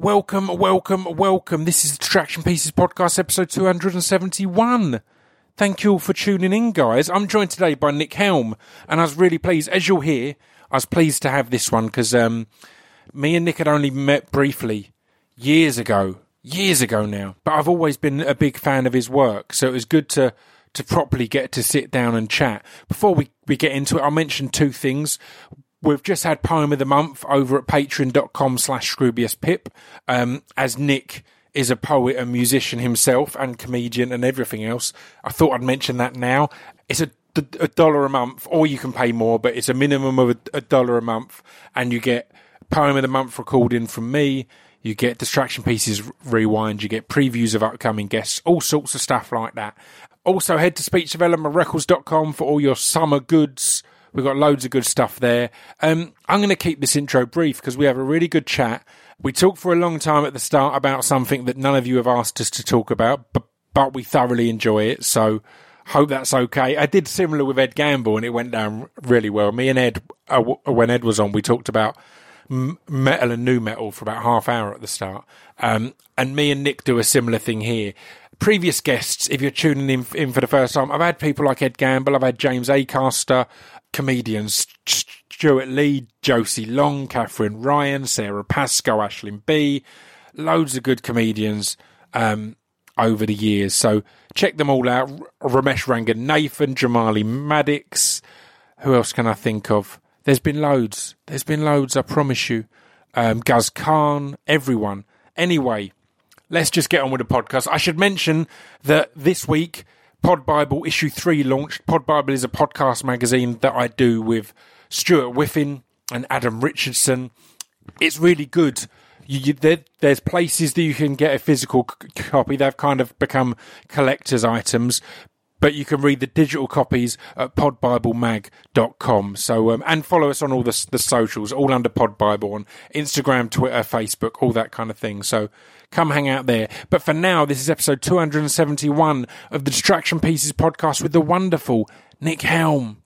Welcome, welcome, welcome. This is the Distraction Pieces Podcast, episode 271. Thank you all for tuning in, guys. I'm joined today by Nick Helm, and I was really pleased, as you'll hear, I was pleased to have this one because um, me and Nick had only met briefly years ago, years ago now, but I've always been a big fan of his work, so it was good to to properly get to sit down and chat. Before we, we get into it, I'll mention two things. We've just had Poem of the Month over at patreon.com slash scroobiuspip. Um, as Nick is a poet and musician himself and comedian and everything else, I thought I'd mention that now. It's a, a dollar a month, or you can pay more, but it's a minimum of a, a dollar a month, and you get Poem of the Month recording from me. You get distraction pieces rewind. You get previews of upcoming guests, all sorts of stuff like that. Also, head to speechdevelopmentrecords.com for all your summer goods. We've got loads of good stuff there. Um, I'm going to keep this intro brief because we have a really good chat. We talked for a long time at the start about something that none of you have asked us to talk about, but, but we thoroughly enjoy it. So, hope that's okay. I did similar with Ed Gamble and it went down really well. Me and Ed, uh, when Ed was on, we talked about metal and nu metal for about half hour at the start. Um, and me and Nick do a similar thing here previous guests, if you're tuning in, in for the first time, I've had people like Ed Gamble, I've had James Acaster, comedians Stewart Lee, Josie Long, Katherine Ryan, Sara Pascoe, Aisling Bea, loads of good comedians um, over the years. So check them all out. Romesh Ranganathan, Jamali Maddix. Who else can I think of? There's been loads. There's been loads, I promise you. Um, Guz Khan, everyone. Anyway, let's just get on with the podcast. I should mention that this week, Pod Bible issue three launched. Pod Bible is a podcast magazine that I do with Stuart Whiffin and Adam Richardson. It's really good. You, you, there, there's places that you can get a physical c- copy. They've kind of become collector's items, but you can read the digital copies at podbiblemag.com. So, um, and follow us on all the, the socials, all under Pod Bible on Instagram, Twitter, Facebook, all that kind of thing. So, come hang out there. But for now, this is episode 271 of the Distraction Pieces podcast with the wonderful Nick Helm.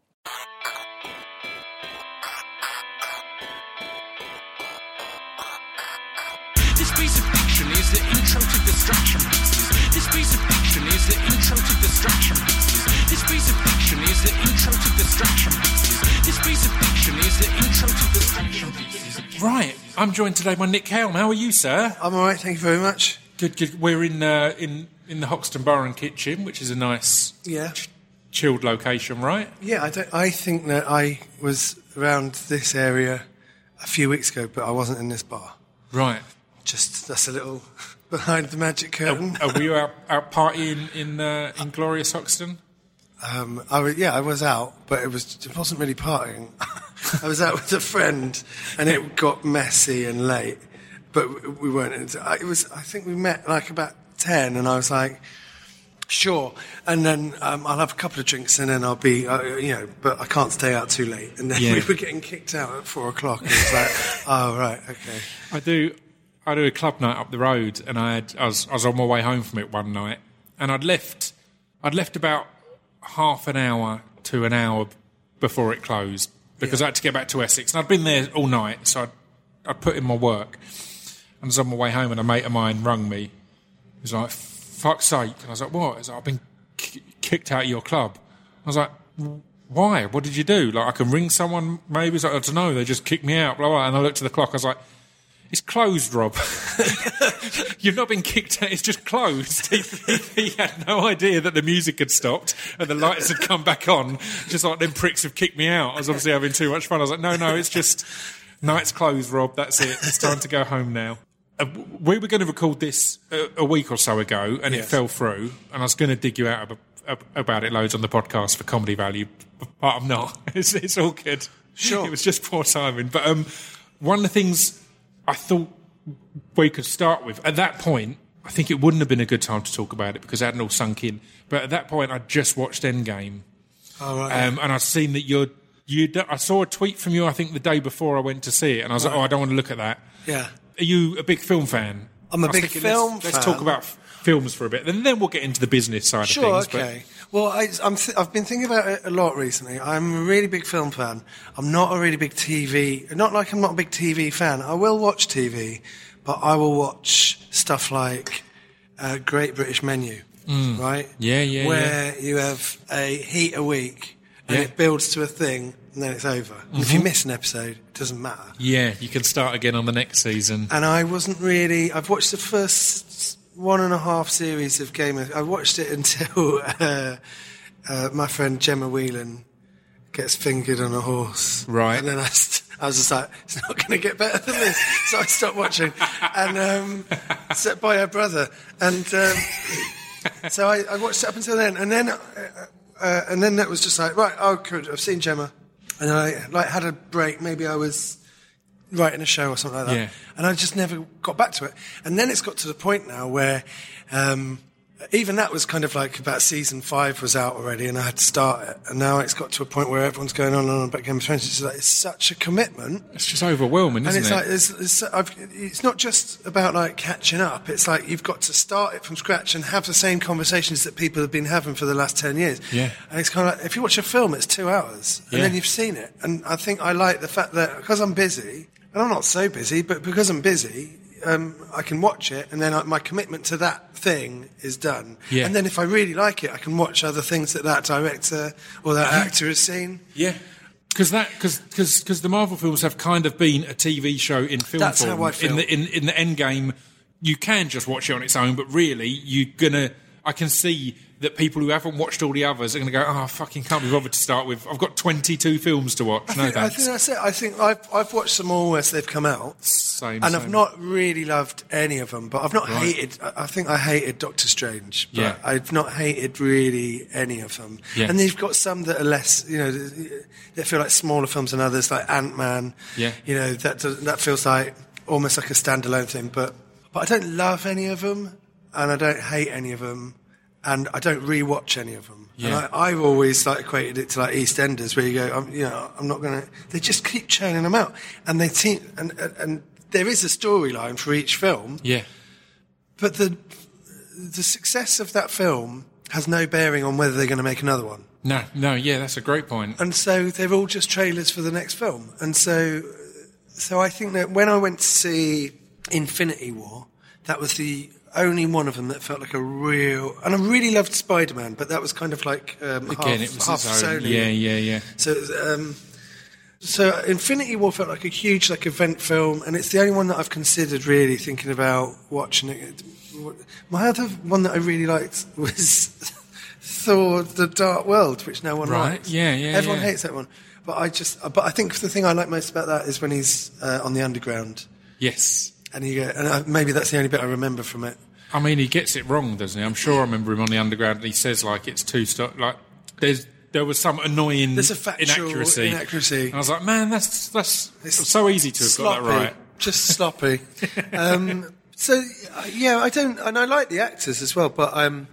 Right, I'm joined today by Nick Helm. How are you, sir? I'm all right, thank you very much. Good, good. We're in uh, in in the Hoxton Bar and Kitchen, which is a nice Yeah, chilled location, right? yeah. I, don't, I think that I was around this area a few weeks ago, but I wasn't in this bar. Right. Just that's a little behind the magic curtain. Are we out, out partying in uh, in glorious Hoxton? Um, I was, yeah, I was out, but it was it wasn't really partying. I was out with a friend, and it got messy and late. But we weren't. Into, it was. I think we met like about ten, and I was like, sure. And then um, I'll have a couple of drinks, and then I'll be, uh, you know, but I can't stay out too late. And then Yeah. we were getting kicked out at four o'clock. It's like, oh right, okay. I do. I do a club night up the road, and I had I was, I was on my way home from it one night, and I'd left. I'd left about half an hour to an hour before it closed because I had to get back to Essex, and I'd been there all night, so I'd, I'd put in my work. And I was on my way home, and a mate of mine rung me. He was like, "Fuck's sake!" And I was like, "What?" He's like, "I've been k- kicked out of your club." I was like, "Why? What did you do? Like, I can ring someone? Maybe?" He's like, "I don't know. They just kicked me out." Blah blah. And I looked at the clock. I was like. It's closed, Rob. You've not been kicked out. It's just closed. He, had no idea that the music had stopped and the lights had come back on. Just like them pricks have kicked me out. I was obviously having too much fun. I was like, no, no, it's just night's closed, Rob. That's it. It's time to go home now. Uh, we were going to record this a, a week or so ago, and it fell through. And I was going to dig you out ab- ab- about it loads on the podcast for comedy value, but I'm not. It's, it's all good. Sure. It was just poor timing. But um, one of the things I thought we could start with at that point, I think it wouldn't have been a good time to talk about it because it hadn't all sunk in. But at that point, I'd just watched Endgame, All right. um, and I'd seen that you're. You, I saw a tweet from you, I think, the day before I went to see it, and I was like, "Oh, I don't want to look at that." yeah. Are you a big film fan? I'm a I big thinking, film let's, Let's talk about films for a bit, and then we'll get into the business side Sure, of things. okay. Well, I, I'm th- I've been thinking about it a lot recently. I'm a really big film fan. I'm not a really big TV. Not like I'm not a big TV fan. I will watch TV, but I will watch stuff like uh, Great British Menu, right? Mm. Yeah, yeah, Where you have a heat a week and Yeah. it builds to a thing and then it's over. And If you miss an episode, it doesn't matter. Yeah, you can start again on the next season. And I wasn't really. I've watched the first one and a half series of Game of. I watched it until uh, uh, my friend Gemma Whelan gets fingered on a horse. Right. And then I, st- I was just like, it's not going to get better than this. so I stopped watching. And um, so, by her brother. And um, so I, I watched it up until then. And then, uh, uh, and then that was just like, right, oh, good. I've seen Gemma. And I like had a break. Maybe I was writing a show or something like that. Yeah. And I just never got back to it. And then it's got to the point now where um, even that was kind of like about season five was out already and I had to start it. And now it's got to a point where everyone's going on and on about Game of Thrones. It's, like, it's such a commitment. It's just overwhelming, And isn't it's it? like, it's, it's, I've, it's not just about like catching up. It's like you've got to start it from scratch and have the same conversations that people have been having for the last 10 years. Yeah. And it's kind of like, if you watch a film, it's two hours and Yeah. then you've seen it. And I think I like the fact that because I'm busy, and I'm not so busy, but because I'm busy, um, I can watch it and then I, my commitment to that thing is done. Yeah. And then if I really like it, I can watch other things that that director or that actor has seen. Yeah. Because that because the Marvel films have kind of been a TV show in film That's form. how I feel. In the in, in the end game, you can just watch it on its own, but really you're gonna. I can see that people who haven't watched all the others are gonna go, "Oh, I fucking can't be bothered to start with. I've got 22 films to watch. I no think, I think that's it. I think I've, I've watched them all as they've come out. Same, and I've not really loved any of them, but I've not Right. hated. I think I hated Doctor Strange, but Yeah. I've not hated really any of them. Yeah. And you've got some that are less, you know, that feel like smaller films than others, like Ant Man. Yeah. you know that that feels like almost like a standalone thing. But but I don't love any of them, and I don't hate any of them, and I don't rewatch any of them. Yeah. And I, I've always like equated it to like EastEnders, where you go, I'm, you know, I'm not going to. They just keep churning them out, and they seem, and, and and there is a storyline for each film, Yeah. but the the success of that film has no bearing on whether they're going to make another one. No, no, yeah, that's a great point. And so they're all just trailers for the next film. And so, so I think that when I went to see Infinity War, that was the only one of them that felt like a real. And I really loved Spider Man, but that was kind of like um, Again, half, it was half. Sony. Yeah, yeah, yeah. So, um, so Infinity War felt like a huge like event film, and it's the only one that I've considered really thinking about watching it. My other one that I really liked was Thor: The Dark World, which no one Right, likes. yeah, yeah, Everyone yeah. hates that one, but I just, but I think the thing I like most about that is when he's uh, on the underground, Yes. And he, and I, maybe that's the only bit I remember from it. I mean, he gets it wrong, doesn't he? I'm sure I remember him on the underground, and he says like it's two stop. Like there's there was some annoying There's a factual inaccuracy. inaccuracy. And I was like, man, that's that's It's so easy to have got that right. Just sloppy. um, so uh, yeah, I don't, and I like the actors as well, but um,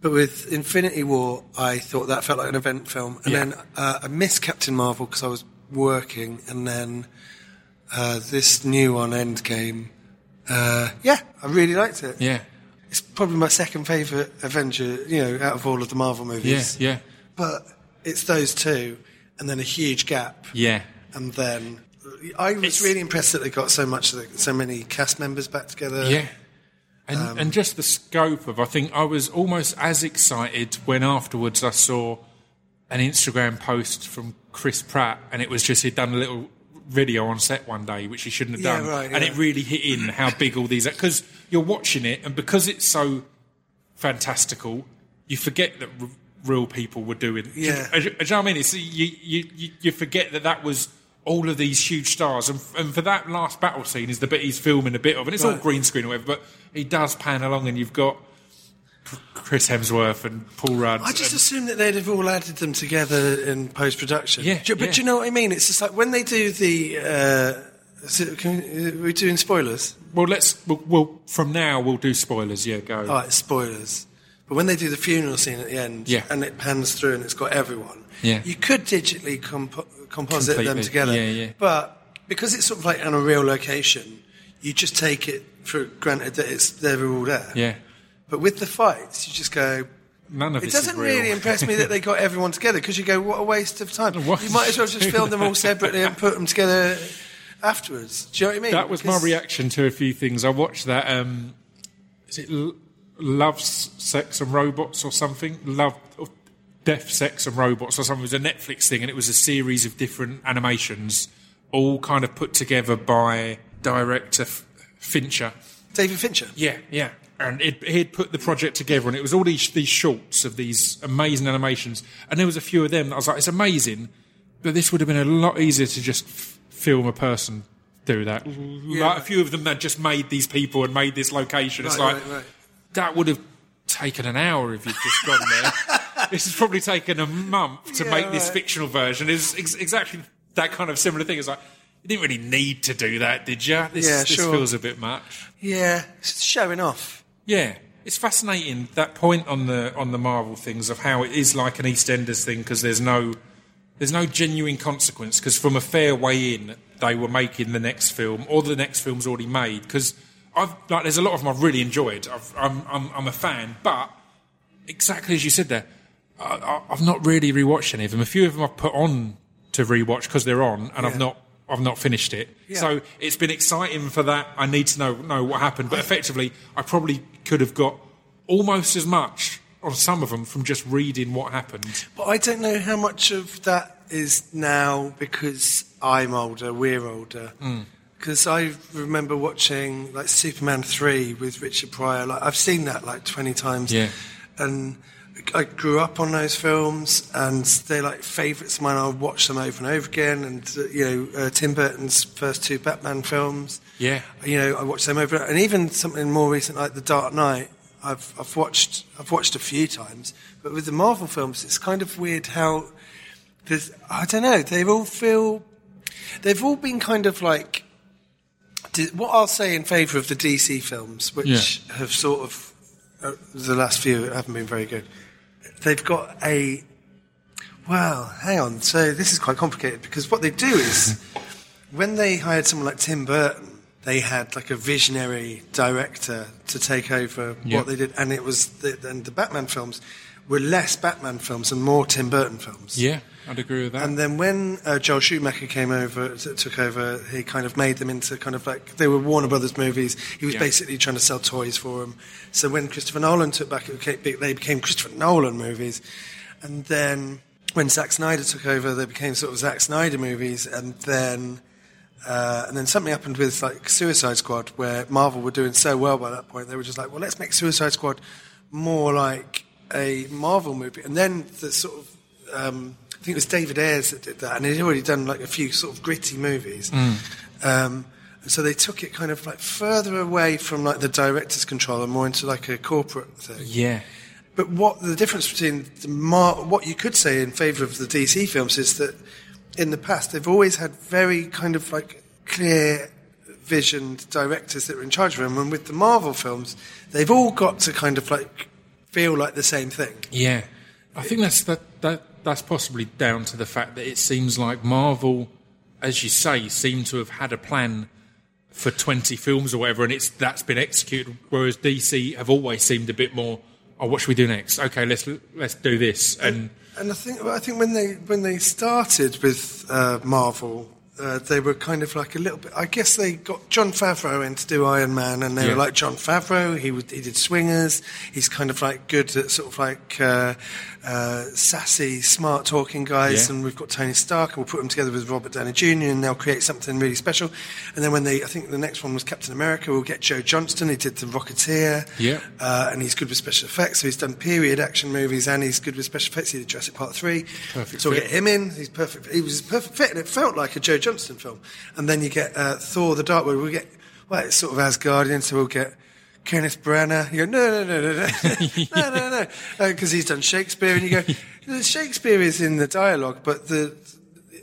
but with Infinity War, I thought that felt like an event film, and Yeah. then uh, I missed Captain Marvel because I was working, and then uh, this new one, Endgame. Uh, yeah, I really liked it. Yeah, It's probably my second favourite Avenger, you know, out of all of the Marvel yeah, movies. yeah, But it's those two, and then a huge gap yeah. and then I was It's- really impressed that they got so much, so many cast members back together. Yeah. And, Um, and just the scope of, I think I was almost as excited when afterwards I saw an Instagram post from Chris Pratt, and it was just he'd done a little video on set one day, which he shouldn't have Yeah, done, right, and it really hit in how big all these are because you're watching it, and because it's so fantastical, you forget that r- real people were doing. Do you- Yeah. do you know what I mean? It's, you, you, you, you forget that that was all of these huge stars, and, and for that last battle scene is the bit he's filming a bit of, and it's all green screen or whatever, but he does pan along, and you've got Chris Hemsworth and Paul Rudd. I just and- assumed that they'd have all added them together in post production. Yeah, but yeah. do you know what I mean? It's just like when they do the. Uh, can we, are we doing spoilers? well, let's we'll, we'll from now we'll do spoilers. Yeah, go. All right, spoilers. But when they do the funeral scene at the end, Yeah. and it pans through and it's got everyone, Yeah. you could digitally compo- composite them together. yeah, yeah. But because it's sort of like on a real location, you just take it for granted that it's they're all there. Yeah, But with the fights, you just go. none of It doesn't real. really impress me that they got everyone together because you go, what a waste of time. What? You might as well just film them all separately and put them together. afterwards. Do you know what I mean? That was my reaction to a few things. I watched that. Um, is it L- Love, Sex and Robots or something? Love, or Death, Sex and Robots or something. It was a Netflix thing, and it was a series of different animations, all kind of put together by director F- Fincher. David Fincher. Yeah, yeah. And it, he'd put the project together, and it was all these these shorts of these amazing animations. And there was a few of them that I was like, it's amazing, but this would have been a lot easier to just f- film a person do that. Mm-hmm. Like a few of them that just made these people and made this location. It's Right, like right, that would have taken an hour if you'd just gone there. this has probably taken a month to Yeah, make this fictional version. It's ex- exactly that kind of similar thing. It's like you didn't really need to do that, did you? This, Yeah, this sure. feels a bit much. Yeah, it's showing off. Yeah, it's fascinating that point on the on the Marvel things of how it is like an EastEnders thing because there's no there's no genuine consequence because from a fair way in they were making the next film or the next film's already made because I've like there's a lot of them I've really enjoyed. I've, I'm, I'm I'm a fan, but exactly as you said there, I, I, I've not really rewatched any of them. A few of them I've put on to rewatch because they're on, and I've not I've not finished it. Yeah. So it's been exciting for that. I need to know know what happened, but effectively, I probably could have got almost as much on some of them from just reading what happened. But I don't know how much of that is now because I'm older, we're older. Hmm. Because I remember watching like Superman 3 with Richard Pryor. Like I've seen that like 20 times. Yeah. And I grew up on those films and they're like favourites of mine. I watch them over and over again. And, you know, uh, Tim Burton's first two Batman films. Yeah. You know, I watch them over, and even something more recent like The Dark Knight. I've I've watched I've watched a few times, but with the Marvel films, it's kind of weird how there's I don't know they all feel they've all been kind of like what I'll say in favour of the DC films, which have sort of uh, the last few haven't been very good. They've got a well, hang on. So this is quite complicated because what they do is when they hired someone like Tim Burton, they had like a visionary director to take over Yeah. what they did, and it was the, and the Batman films were less Batman films and more Tim Burton films. Yeah, I'd agree with that. And then when uh, Joel Schumacher came over, t- took over, he kind of made them into kind of like they were Warner Brothers movies. He was Yeah. basically trying to sell toys for them. So when Christopher Nolan took back, became, they became Christopher Nolan movies. And then when Zack Snyder took over, they became sort of Zack Snyder movies. And then uh, and then something happened with like Suicide Squad, where Marvel were doing so well by that point. They were just like, well, let's make Suicide Squad more like a Marvel movie. And then the sort of, um, think it was David Ayres that did that, and he'd already done like a few sort of gritty movies. Um, so they took it kind of like further away from like the director's control and more into like a corporate thing. yeah, But what the difference between the Mar- what you could say in favour of the DC films is that in the past they've always had very kind of like clear visioned directors that were in charge of them, and with the Marvel films, they've all got to kind of like feel like the same thing. yeah. I think that's that, that that's possibly down to the fact that it seems like Marvel, as you say, seem to have had a plan for twenty films or whatever, and it's that's been executed. Whereas DC have always seemed a bit more. Oh, what should we do next? Okay, let's let's do this. And And I think I think when they when they started with uh, Marvel, uh, they were kind of like a little bit. I guess they got Jon Favreau in to do Iron Man, and they Yeah. were like Jon Favreau. He he did Swingers. He's kind of like good at sort of like uh, uh, sassy, smart talking guys. Yeah. And we've got Tony Stark, and we'll put them together with Robert Downey Jr. and they'll create something really special. And then when they, I think the next one was Captain America. We'll get Joe Johnston. He did the Rocketeer. Yeah. Uh, and he's good with special effects. So he's done period action movies, and he's good with special effects. He did Jurassic Park three. Perfect So we fit. get him in. He's perfect. He was a perfect fit, and it felt like a Joe Johnston film. And then you get uh, Thor: The Dark World. we'll get well, it's sort of Asgardian, so we'll get. Kenneth Branagh. You go, no, no, no, no, no, no, no, no, because uh, he's done Shakespeare, and you go, Shakespeare is in the dialogue, but the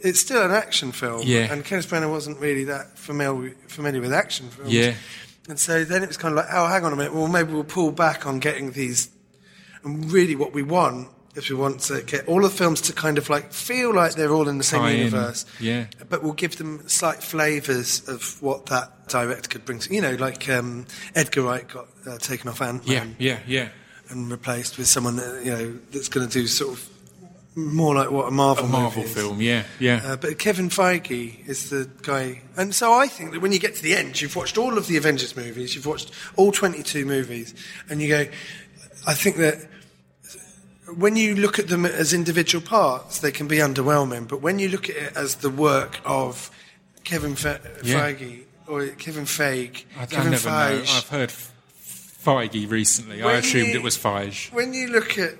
it's still an action film. Yeah. And Kenneth Branagh wasn't really that familiar familiar with action films. Yeah. And so then it was kind of like, oh, hang on a minute. Well, maybe we'll pull back on getting these. And really, what we want is we want to get all the films to kind of like feel like they're all in the same universe. yeah. But we'll give them slight flavours of what that director could bring. To, you know, like um, Edgar Wright got uh, taken off Ant yeah, Man yeah, yeah. and replaced with someone that, you know that's going to do sort of more like what a Marvel, A Marvel film, yeah, yeah. Uh, but Kevin Feige is the guy, and so I think that when you get to the end, you've watched all of the Avengers movies, you've watched all twenty-two movies, and you go, I think that when you look at them as individual parts, they can be underwhelming. But when you look at it as the work of Kevin Fe- Yeah. Feige or Kevin Feige, I, I Kevin never know. Feige, I've heard Feige recently. I assumed you- it was Feige. when you look at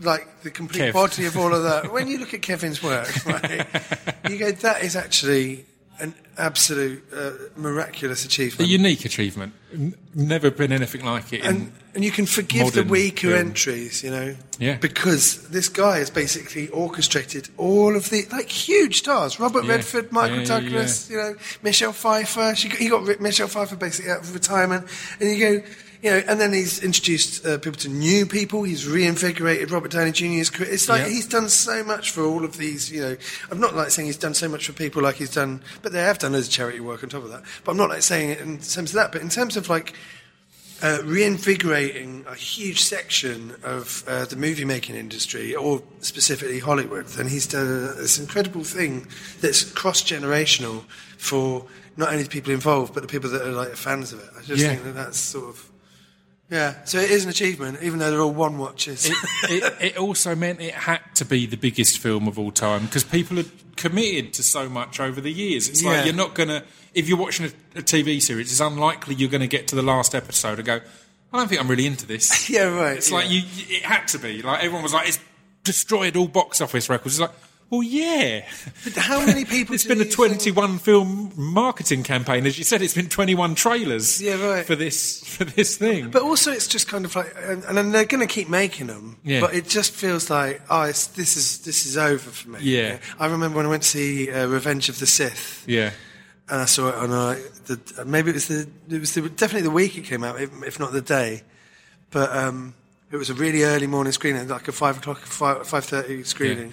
like the complete Kev. body of all of that, when you look at Kevin's work, right, you go, that is actually an absolute uh, miraculous achievement. A unique achievement. N- never been anything like it. And, and you can forgive the weaker film. entries, you know, Yeah. because this guy has basically orchestrated all of the like huge stars: Robert Yeah. Redford, Michael yeah, Douglas, you know, Michelle Pfeiffer. She he got Michelle Pfeiffer basically out of retirement, and you go. You know, and then he's introduced uh, people to new people. He's reinvigorated Robert Downey Jr.'s career. It's like Yeah. he's done so much for all of these. You know, I'm not like saying he's done so much for people like he's done, but they have done loads of charity work on top of that. But I'm not like saying it in terms of that. But in terms of like uh, reinvigorating a huge section of uh, the movie making industry, or specifically Hollywood, then he's done a, this incredible thing that's cross generational for not only the people involved, but the people that are like fans of it. I just Yeah. think that that's sort of. Yeah, so it is an achievement, even though they're all one watches. it, it, it also meant it had to be the biggest film of all time because people had committed to so much over the years. It's Yeah. like you're not going to, if you're watching a, a TV series, it's unlikely you're going to get to the last episode and go, I don't think I'm really into this. yeah, right. It's yeah. like you, it had to be. Like everyone was like, it's destroyed all box office records. It's like, well, yeah. But how many people? It's been a you think- 21 film marketing campaign, as you said. It's been 21 trailers. Yeah, right. For this for this thing. But also, it's just kind of like, and, and they're going to keep making them. Yeah. But it just feels like, oh, it's, this is this is over for me. Yeah. I remember when I went to see uh, Revenge of the Sith, yeah. and I saw it on uh, the maybe it was the it was the, definitely the week it came out, if, if not the day. But um, it was a really early morning screening, like a five o'clock, five five thirty screening,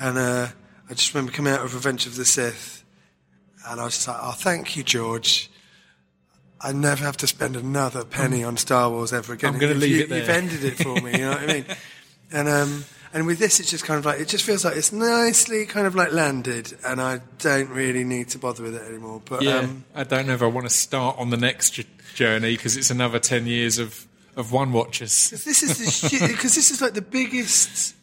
and uh, I just remember coming out of Revenge of the Sith, and I was just like, oh, thank you, George. I never have to spend another penny on Star Wars ever again. I'm gonna You've- leave you, it there. You've ended it for me. You know what I mean? And um, and with this, it's just kind of like it just feels like it's nicely kind of like landed, and I don't really need to bother with it anymore. But Yeah, um, I don't know if I want to start on the next journey because it's another ten years of, of one watchers. this is because this is like the biggest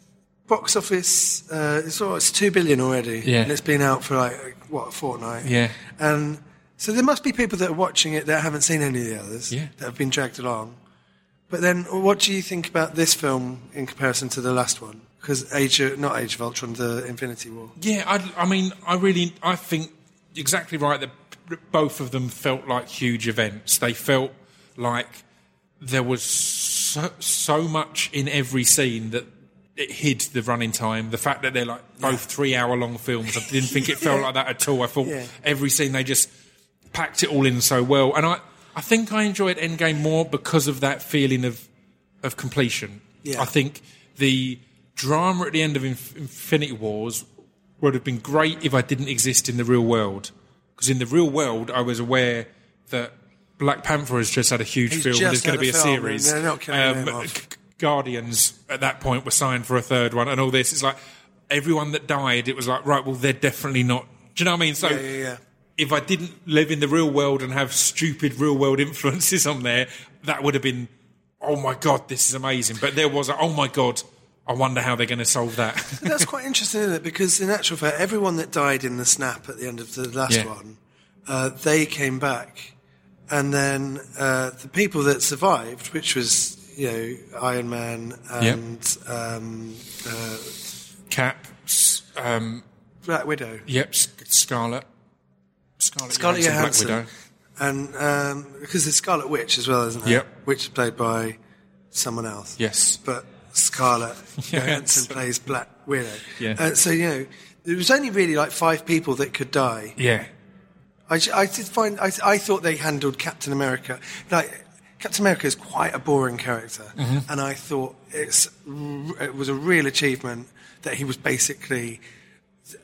box office. Uh, it's, it's two billion already, Yeah. and it's been out for like what a fortnight. Yeah. and so there must be people that are watching it that haven't seen any of the others. Yeah. that have been dragged along. But then, what do you think about this film in comparison to the last one? Because Age, of, not Age of Ultron, the Infinity War. Yeah, I, I mean, I really, I think exactly right that both of them felt like huge events. They felt like there was so, so much in every scene that it hid the running time. The fact that they're like both three hour long films, I didn't think it felt like that at all. I thought Yeah. every scene they just packed it all in so well, and I, I think I enjoyed Endgame more because of that feeling of of completion. Yeah. I think the drama at the end of Inf- Infinity Wars would have been great if I didn't exist in the real world. Because in the real world, I was aware that Black Panther has just had a huge He's film. just There's going to be a film, and series. they're not killing um, him off. G- Guardians at that point were signed for a third one, and all this. It's like everyone that died. It was like right. Well, they're definitely not. Do you know what I mean? So Yeah, yeah, yeah. if I didn't live in the real world and have stupid real world influences on there, that would have been, oh my god, this is amazing. But there was, a, oh my god, I wonder how they're going to solve that. That's quite interesting, isn't it? Because in actual fact, everyone that died in the snap at the end of the last Yeah. one, uh, they came back, and then uh, the people that survived, which was you know Iron Man and um, uh, Cap, um, Black Widow, yep, Scarlett, Scarlet, Scarlett Johansson, Black Widow. and um, because there's Scarlet Witch as well, isn't there? Yep. Which is played by someone else. Yes. but Scarlett Johansson Yes. plays Black Widow. Yeah. Uh, so you know, there was only really like five people that could die. Yeah, I, I did find I, I thought they handled Captain America like Captain America is quite a boring character, Mm-hmm. and I thought it's it was a real achievement that he was basically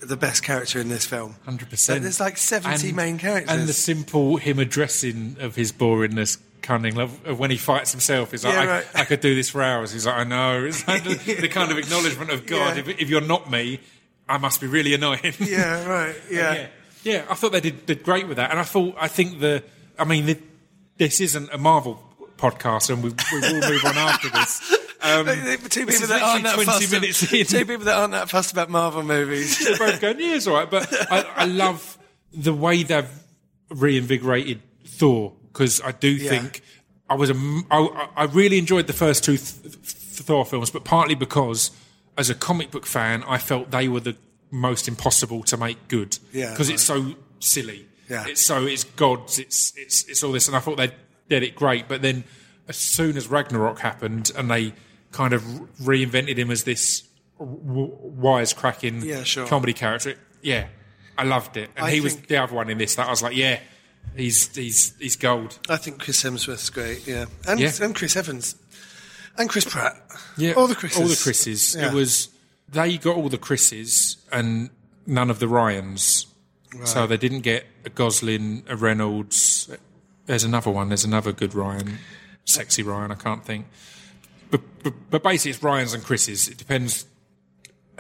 the best character in this film. hundred percent. There's like 70 And- main characters. and the simple him addressing of his boringness cunning of when he fights himself. He's like, Yeah, I, right. I could do this for hours. He's like, I know. It's like the, the kind of acknowledgement of God. Yeah. If, if you're not me, I must be really annoying. Yeah, right. Yeah. yeah, yeah. I thought they did, did great with that, and I thought I think the. I mean, the, this isn't a Marvel podcast, and we, we will move on after this. Um, Two people that aren't that literally 20 fussed. minutes in. Two people that aren't that fussed about Marvel movies. We're both going, yeah, it's all right. But I, I love the way they've reinvigorated Thor because I do Yeah. think I was a, I, I really enjoyed the first two th- th- Thor films, but partly because as a comic book fan, I felt they were the most impossible to make good Yeah, because it's so silly. Yeah. It's so it's gods. It's it's it's all this, and I thought they did it great. But then, as soon as Ragnarok happened, and they kind of reinvented him as this w- wisecracking Yeah, sure. comedy character, yeah, I loved it. And I he was the other one in this that I was like, yeah, he's he's he's gold. I think Chris Hemsworth's great. Yeah, and Yeah. and Chris Evans, and Chris Pratt. Yeah, all the Chris's. all the Chris's. Yeah. It was they got all the Chris's and none of the Ryans. So they didn't get a Gosling, a Reynolds. There's another one. There's another good Ryan, sexy Ryan. I can't think. But but, but basically, it's Ryans and Chris's. It depends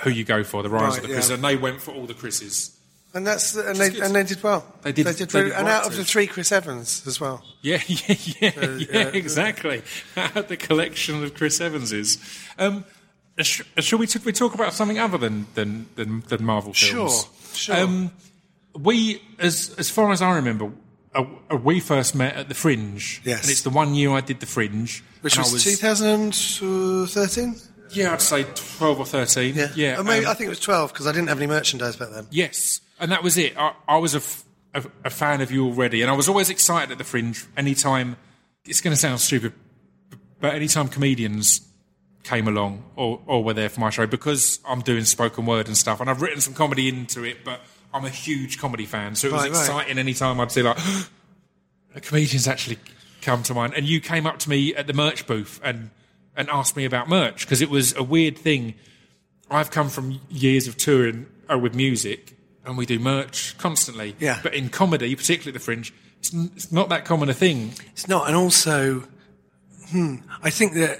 who you go for. The Ryans Right, or the Chris's, yeah. and they went for all the Chris's. And that's and they and they did well. They did- They did, they did and right out of the three, Chris Evans as well. Yeah, yeah, yeah, yeah, yeah. exactly. the collection of Chris Evanses. Um, sh- shall we, t- we talk about something other than than than, than Marvel films? Sure, sure. Um, we, as as far as I remember, uh, we first met at the Fringe. Yes. and it's the one year I did the Fringe, Which I was, 2013. yeah, I'd say twelve or thirteen. Yeah, yeah. Maybe, um, I think it was 12 because I didn't have any merchandise back then. Yes, and that was it. I, I was a, f- a, a fan of you already, and I was always excited at the Fringe. Anytime, it's going to sound stupid, but anytime comedians came along or, or were there for my show, because I'm doing spoken word and stuff, and I've written some comedy into it, but I'm a huge comedy fan, so it was Right, right. exciting anytime I'd see like a comedian's actually come to mind, and you came up to me at the merch booth and and asked me about merch because it was a weird thing. I've come from years of touring uh, with music, and we do merch constantly. Yeah. But in comedy, particularly at the Fringe, it's, n- it's not that common a thing. It's not, and also, hmm, I think that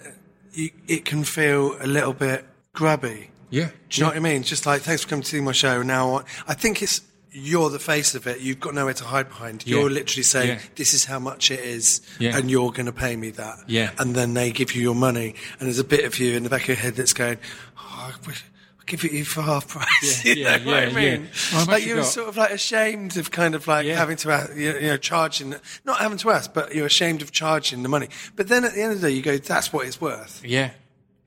you, it can feel a little bit grubby. Yeah. Do you know what I mean? Just like, thanks for coming to see my show. Now, I think it's you're the face of it. You've got nowhere to hide behind. You're Yeah. literally saying, Yeah. this is how much it is, Yeah. and you're going to pay me that. Yeah. And then they give you your money, and there's a bit of you in the back of your head that's going, oh, I wish- I'll give it you for half price. Yeah, You yeah, know what I yeah, mean? yeah. I've like you're got- sort of like ashamed of kind of like Yeah. having to, uh, you you know, charging, not having to ask, but you're ashamed of charging the money. But then at the end of the day, you go, that's what it's worth. Yeah.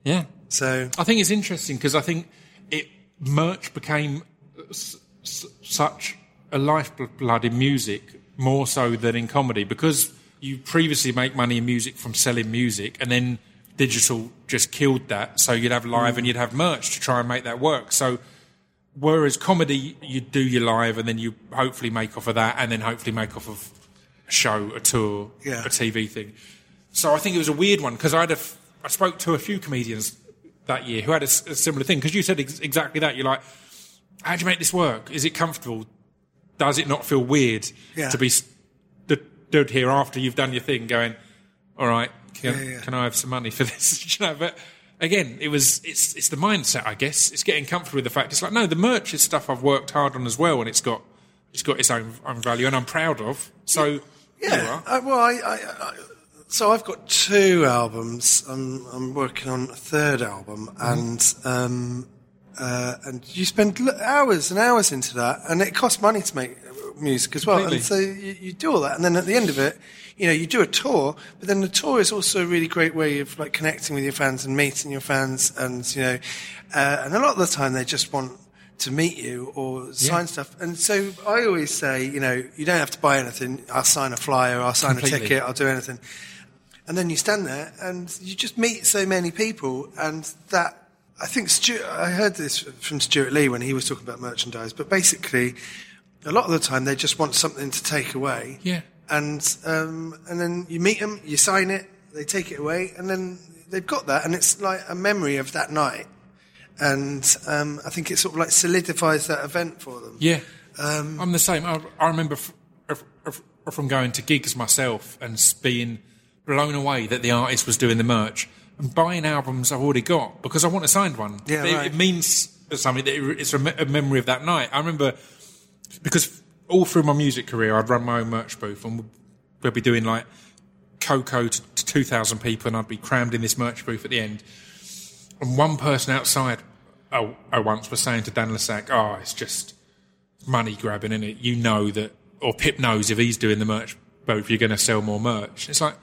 Yeah. So, I think it's interesting because I think it merch became s- s- such a lifeblood in music more so than in comedy because you previously make money in music from selling music and then digital just killed that. So you'd have live and mm. you'd have merch to try and make that work. So whereas comedy you do your live and then you hopefully make off of that and then hopefully make off of a show a tour Yeah. a tv thing. So I think it was a weird one because I had a f- I spoke to a few comedians that year who had a similar thing because you said ex- exactly that. You're like, how do you make this work? Is it comfortable? Does it not feel weird Yeah. to be stood here after you've done your thing, going, all right, can, Yeah, yeah. can I have some money for this? you know, but again, it was it's it's the mindset, I guess. It's getting comfortable with the fact. It's like no, the merch is stuff I've worked hard on as well, and it's got it's got its own own value, and I'm proud of. So Yeah. are. I, well, I, I, I, so I've got two albums. I'm, I'm working on a third album, and um, uh, and you spend l- hours and hours into that, and it costs money to make music as well. Completely. And so you, you do all that, and then at the end of it, you know, you do a tour. But then the tour is also a really great way of like connecting with your fans and meeting your fans, and you know, uh, and a lot of the time they just want to meet you or sign stuff. And so I always say, you know, you don't have to buy anything. I'll sign a flyer, I'll sign Completely. a ticket, I'll do anything. And then you stand there and you just meet so many people and that I think Stewart, I heard this from Stewart Lee when he was talking about merchandise, but basically a lot of the time they just want something to take away. Yeah. And um, and then you meet them, you sign it, they take it away, and then they've got that, and it's like a memory of that night. And um, I think it sort of like solidifies that event for them. Yeah, Um, I'm the same. I, I remember f- f- f- from going to gigs myself and being blown away that the artist was doing the merch and buying albums I've already got because I want a signed one. Yeah, it, right. it means something. That it- it's a, me- a memory of that night. I remember because all through my music career, I'd run my own merch booth and we'd be doing like KOKO to, to 2,000 people and I'd be crammed in this merch booth at the end. And one person outside, oh, I once was saying to Dan le Sac, oh, ah, it's just money grabbing, in it? You know that, or Pip knows if he's doing the merch booth, you're going to sell more merch. It's like,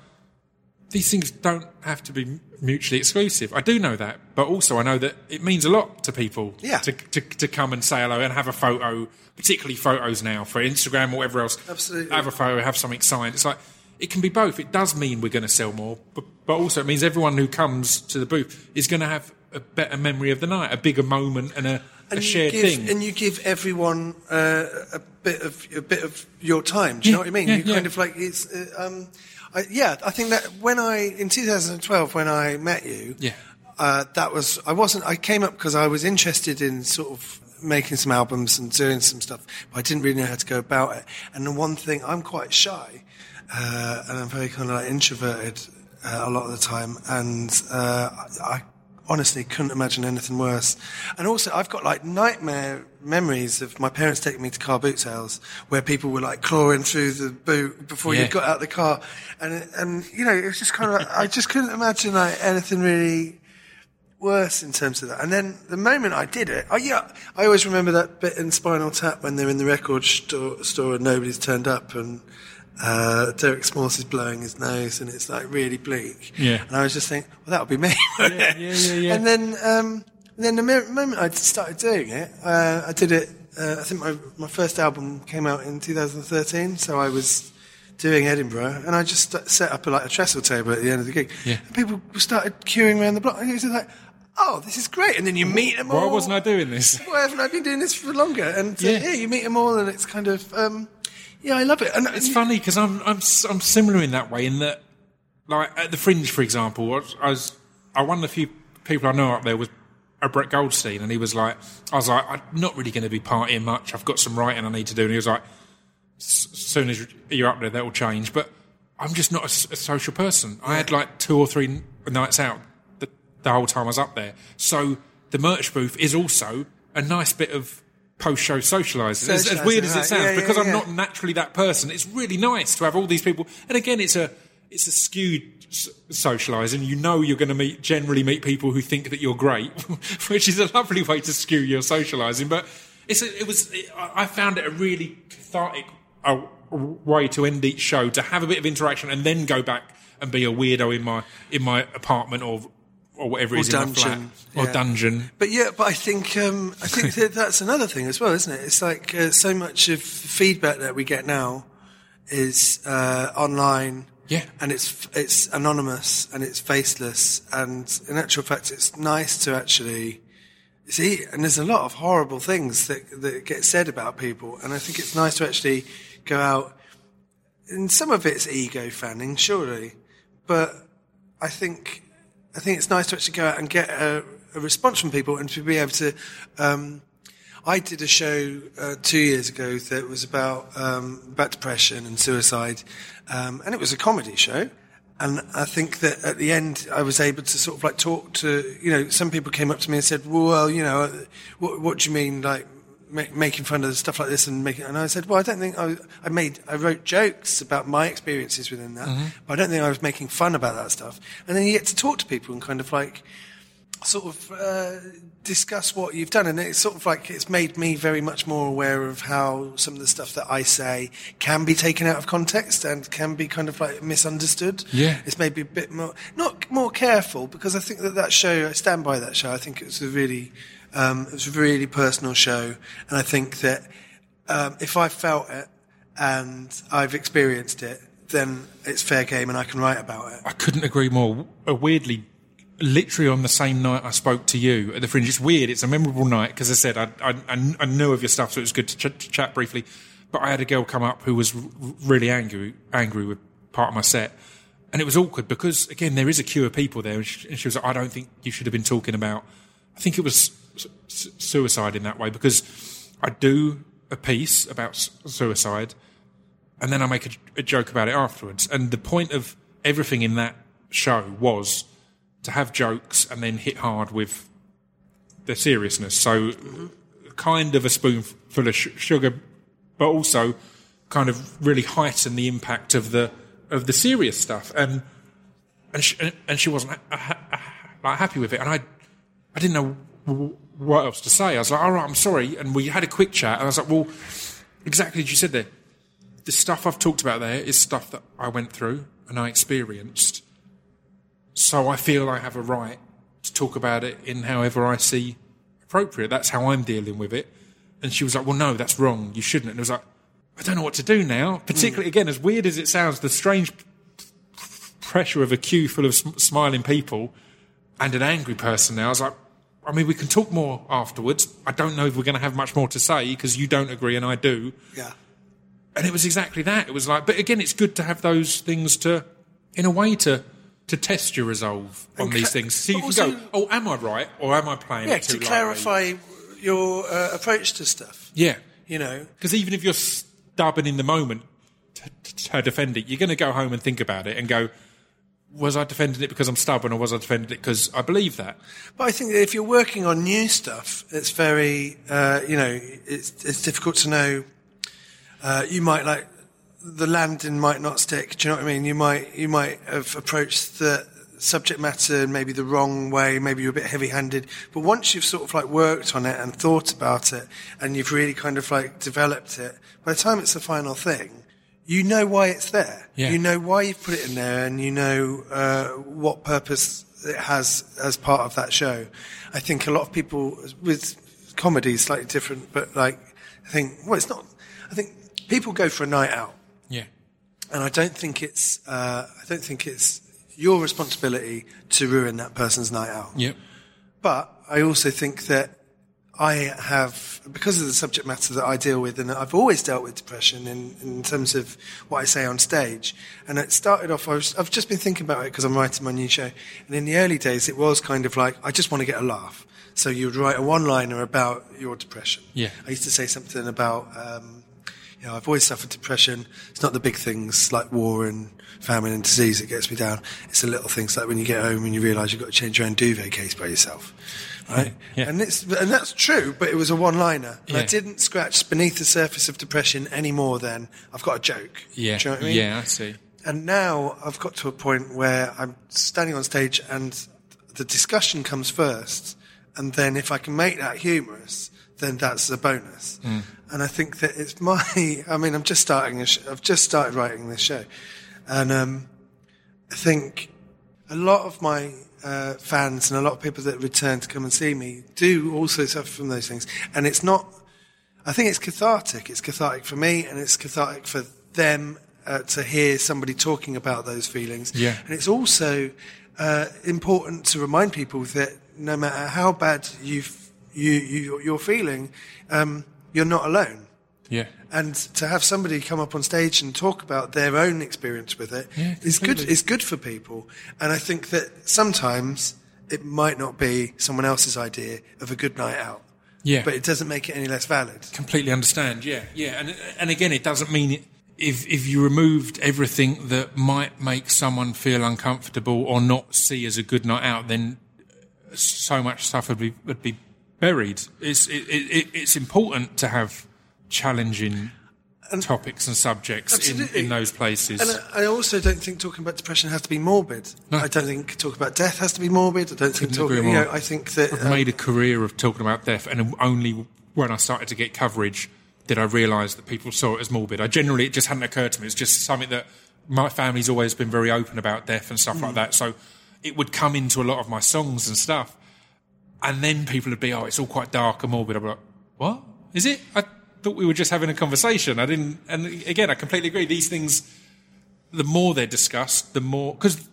these things don't have to be mutually exclusive. I do know that, but also I know that it means a lot to people Yeah. to, to, to come and say hello and have a photo, particularly photos now for Instagram or whatever else. Absolutely. Have a photo, have something signed. It's like, it can be both. It does mean we're going to sell more, but, but also it means everyone who comes to the booth is going to have a better memory of the night, a bigger moment and a, a you shared give, thing. And you give everyone uh, a bit of a bit of your time. Do you Yeah, know what I mean? yeah, you yeah. kind of like it's. Uh, um, I, yeah, I think that when I in 2012 when I met you, Yeah. uh, that was I wasn't. I came up because I was interested in sort of making some albums and doing some stuff, but I didn't really know how to go about it. And the one thing I'm quite shy, uh, and I'm very kind of like introverted uh, a lot of the time, and uh, I, I honestly couldn't imagine anything worse. And also, I've got like nightmare memories of my parents taking me to car boot sales where people were like clawing through the boot before Yeah. you got out of the car, and and you know it was just kind of like, I just couldn't imagine like anything really worse in terms of that. And then the moment I did it, oh yeah, I always remember that bit in Spinal Tap when they're in the record store, store and nobody's turned up and uh, Derek Smalls is blowing his nose and it's like really bleak. Yeah. And I was just thinking, well, that would be me. Yeah, yeah, yeah, yeah. And then, um, then the moment I started doing it, uh, I did it. Uh, I think my my first album came out in 2013, so I was doing Edinburgh, and I just set up a, like a trestle table at the end of the gig. Yeah. And people started queuing around the block, and it was like, "Oh, this is great!" And then you meet them all. Why wasn't I doing this? Why haven't I been doing this for longer? And uh, Yeah. yeah. you meet them all, and it's kind of, um, yeah, I love it. And It's funny because I'm, I'm I'm similar in that way. In that, like at the Fringe, for example, I was, I was I one of the few people I know up there was a Brett Goldstein, and he was like, I was like, I'm not really going to be partying much. I've got some writing I need to do, and he was like, as soon as you're up there, that will change. But I'm just not a social person. I had like two or three nights out the, the whole time I was up there. So the merch booth is also a nice bit of post-show socialising. As, as weird as it sounds, right. Yeah, because yeah, I'm not naturally that person. It's really nice to have all these people. And again, it's a it's a skewed s- socialising. You know, you're going to meet generally meet people who think that you're great, which is a lovely way to skew your socialising. But it's a, it was it, I I found it a really cathartic uh, way to end each show to have a bit of interaction and then go back and be a weirdo in my in my apartment or or whatever it Or is in my dungeon, flat or yeah. dungeon. But yeah, but I think um, I think that that's another thing as well, isn't it? It's like uh, so much of the feedback that we get now is uh, online. Yeah. and it's it's anonymous and it's faceless, and in actual fact, it's nice to actually see. And there's a lot of horrible things that that get said about people, and I think it's nice to actually go out. And some of it's ego fanning, surely, but I think I think it's nice to actually go out and get a, a response from people and to be able to. Um, I did a show uh, two years ago that was about um, about depression and suicide, um, and it was a comedy show. And I think that at the end, I was able to sort of like talk to you know some people came up to me and said, "Well, you know, what, what do you mean like?" Ma- Making fun of stuff like this and making, and I said, well, I don't think I, I made, I wrote jokes about my experiences within that, but I don't think I was making fun about that stuff. And then you get to talk to people and kind of like, sort of uh, discuss what you've done, and it's sort of like it's made me very much more aware of how some of the stuff that I say can be taken out of context and can be kind of like misunderstood. Yeah. it's maybe a bit more not more careful because I think that that show I stand by that show. I think it was a really um, it was a really personal show, and I think that um, if I felt it and I've experienced it, then it's fair game, and I can write about it. I couldn't agree more. Uh, weirdly, literally on the same night I spoke to you at the Fringe. It's weird. It's a memorable night because I said I, I, I- knew of your stuff, so it was good to, ch- to chat briefly. But I had a girl come up who was r- really angry, angry with part of my set. And it was awkward because, again, there is a queue of people there. And she, and she was like, I don't think you should have been talking about, I think it was suicide in that way because I do a piece about suicide and then I make a, a joke about it afterwards. And the point of everything in that show was to have jokes and then hit hard with the seriousness. So, kind of a spoonful of sh- sugar, but also kind of really heighten the impact of the of the serious stuff. And and she, and she wasn't ha- ha- ha- like happy with it. And I I didn't know what else to say. I was like, all right, I'm sorry. And we had a quick chat, and I was like, well, exactly as you said there. The stuff I've talked about there is stuff that I went through and I experienced. So I feel I have a right to talk about it in however I see appropriate. That's how I'm dealing with it. And she was like, well, no, that's wrong. You shouldn't. And I was like, I don't know what to do now. Particularly, mm. again, as weird as it sounds, the strange pressure of a queue full of smiling people and an angry person now. I was like, I mean, we can talk more afterwards. I don't know if we're going to have much more to say because you don't agree and I do. Yeah. And it was exactly that. It was like, but again, it's good to have those things to, in a way, to to test your resolve on these things. So you but can go, also- oh, am I right or am I playing Yeah, it too to lightly? clarify your uh, approach to stuff. Yeah, You know, because even if you're stubborn in the moment to, to defend it, you're going to go home and think about it and go, was I defending it because I'm stubborn or was I defending it because I believe that? But I think that if you're working on new stuff, it's very, uh, you know, it's, it's difficult to know. Uh, you might like the landing might not stick. Do you know what I mean? You might you might have approached the subject matter maybe the wrong way. Maybe you're a bit heavy-handed. But once you've sort of like worked on it and thought about it, and you've really kind of like developed it, by the time it's the final thing, you know why it's there. Yeah. You know why you've put it in there, and you know uh, what purpose it has as part of that show. I think a lot of people with comedy is slightly different, but like I think well, it's not. I think people go for a night out, Yeah, and I don't think it's. Uh, I don't think it's your responsibility to ruin that person's night out. yep, But I also think that I have, because of the subject matter that I deal with, and I've always dealt with depression in, in terms of what I say on stage. And it started off, I was, I've just been thinking about it because I'm writing my new show. And in the early days, it was kind of like, I just want to get a laugh. So you would write a one liner about your depression. Yeah. I used to say something about, um, you know, I've always suffered depression. It's not the big things like war and famine and disease that gets me down. It's the little things like when you get home and you realise you've got to change your own duvet case by yourself. Right? Yeah. And it's and that's true, but it was a one liner. And I didn't scratch beneath the surface of depression any more than I've got a joke. yeah, Do you know what I mean? yeah. I see. And now I've got to a point where I'm standing on stage and the discussion comes first, and then if I can make that humorous, then that's a bonus. And I think that it's my. I mean, I'm just starting. A sh- I've just started writing this show, and um, I think a lot of my uh, fans and a lot of people that return to come and see me do also suffer from those things. And it's not. I think it's cathartic. It's cathartic for me, and it's cathartic for them uh, to hear somebody talking about those feelings. Yeah. And it's also uh, important to remind people that no matter how bad you've, you you you're feeling, um, you're not alone. Yeah, And to have somebody come up on stage and talk about their own experience with it Yeah, is good. It's good for people. And I think that sometimes it might not be someone else's idea of a good night out, yeah. but it doesn't make it any less valid. completely understand. Yeah, yeah, and and again, it doesn't mean it, if if you removed everything that might make someone feel uncomfortable or not see as a good night out, then so much stuff would be would be buried. It's it, it, it's important to have challenging topics and subjects in, in those places. And I also don't think talking about depression has to be morbid. No. I don't think talking about death has to be morbid. I don't think talking. You know, I think that I've um, made a career of talking about death, and only when I started to get coverage did I realise that people saw it as morbid. I generally it just hadn't occurred to me. It's just something that my family's always been very open about death and stuff like that. So it would come into a lot of my songs and stuff, and then people would be, "Oh, it's all quite dark and morbid." I'm like, "What is it?" I thought we were just having a conversation. I didn't. And again, I completely agree. These things, the more they're discussed, the more because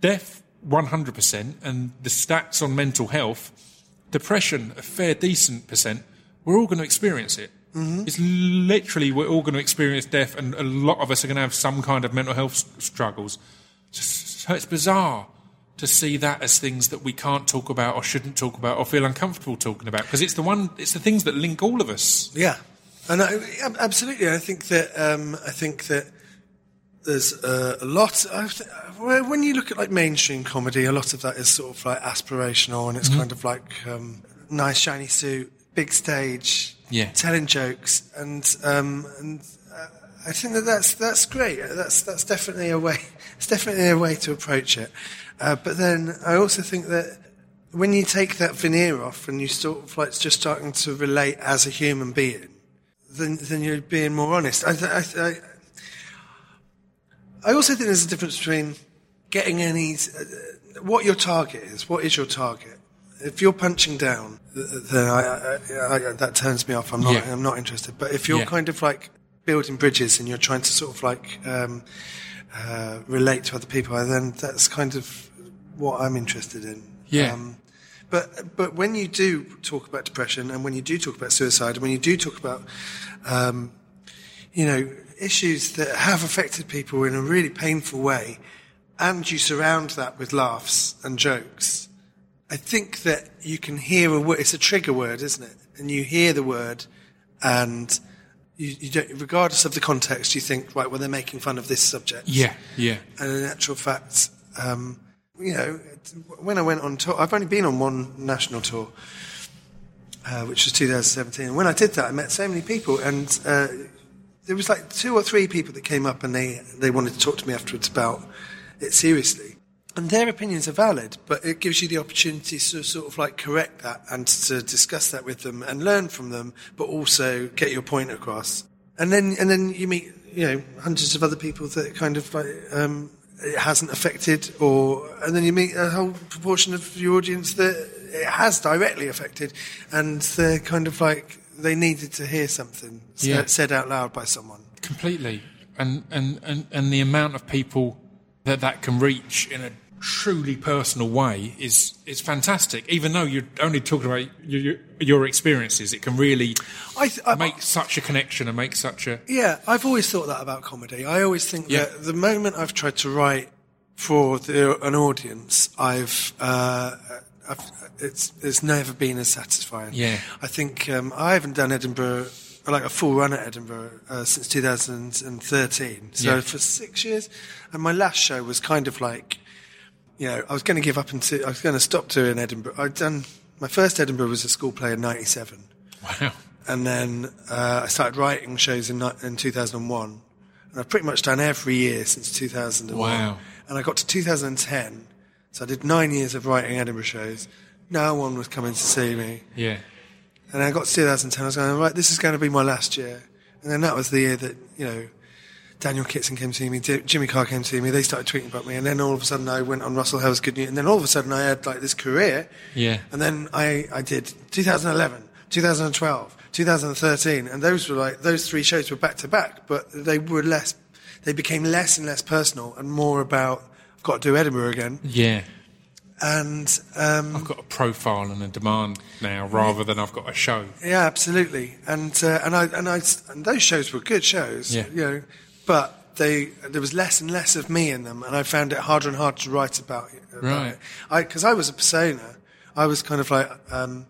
death 100% and the stats on mental health depression a fair decent percent we're all going to experience it mm-hmm. it's literally we're all going to experience death and a lot of us are going to have some kind of mental health struggles so it's bizarre to see that as things that we can't talk about or shouldn't talk about or feel uncomfortable talking about because it's the one it's the things that link all of us Yeah, and I, absolutely. I think that um, I think that there's uh, a lot. Well, when you look at like mainstream comedy, a lot of that is sort of like aspirational, and it's Mm-hmm. kind of like um, nice shiny suit, big stage, Yeah. telling jokes, and um, and uh, I think that that's that's great. That's that's definitely a way. It's definitely a way to approach it. Uh, but then I also think that when you take that veneer off and you sort of like just starting to relate as a human being, then then you're being more honest. I, I, I, I also think there's a difference between getting any uh, what your target is. What is your target? If you're punching down, th- then I, I, I, that turns me off. I'm not. Yeah. I'm not interested. But if you're Yeah. kind of like building bridges and you're trying to sort of like um, uh, relate to other people, then that's kind of what I'm interested in. Yeah. Um, but but when you do talk about depression and when you do talk about suicide and when you do talk about um, you know issues that have affected people in a really painful way, and you surround that with laughs and jokes, I think that you can hear a word. It's a trigger word, isn't it? And you hear the word, and you, you don't, regardless of the context, you think, right, well, they're making fun of this subject. Yeah, yeah. And in actual fact, um, you know, when I went on tour, I've only been on one national tour, uh, which was 2017. And when I did that, I met so many people, and uh, there was like two or three people that came up and they, they wanted to talk to me afterwards about it seriously. And their opinions are valid, but it gives you the opportunity to sort of like correct that and to discuss that with them and learn from them, but also get your point across. And then, and then you meet, you know, hundreds of other people that kind of like, um, it hasn't affected or, and then you meet a whole proportion of your audience that it has directly affected and they're kind of like, they needed to hear something Yeah. said out loud by someone. completely and, and and and the amount of people that that can reach in a truly personal way is is fantastic even though you're only talking about your, your, your experiences it can really I, th- I, make such a connection and make such a Yeah, I've always thought that about comedy. I always think Yeah. that the moment I've tried to write for the, an audience, I've, uh, I've it's it's never been as satisfying. Yeah. I think um, I haven't done Edinburgh like a full run at Edinburgh uh, since 2013. So Yeah. for six years, and my last show was kind of like, you know, I was going to give up and I was going to stop doing Edinburgh. I'd done my first Edinburgh was a school play in '97 wow and then uh, I started writing shows in, in 2001, and I've pretty much done every year since 2001. Wow. And I got to 2010, so I did nine years of writing Edinburgh shows. No one was coming to see me, yeah and I got to 2010. I was going, right, this is going to be my last year, and then that was the year that you know. Daniel Kitson came to see me, Jimmy Carr came to see me, they started tweeting about me, and then all of a sudden I went on Russell Howard's Good News, and then all of a sudden I had like this career, Yeah. and then I, I did 2011, 2012, 2013, and those were like those three shows were back to back, but they were less. They became less and less personal and more about I've got to do Edinburgh again, yeah and um, I've got a profile and a demand now rather than I've got a show yeah, absolutely, and uh, and I and I and those shows were good shows, Yeah. you know, but they there was less and less of me in them, and I found it harder and harder to write about, about Right. it. Because I was a persona, I was kind of like. Um,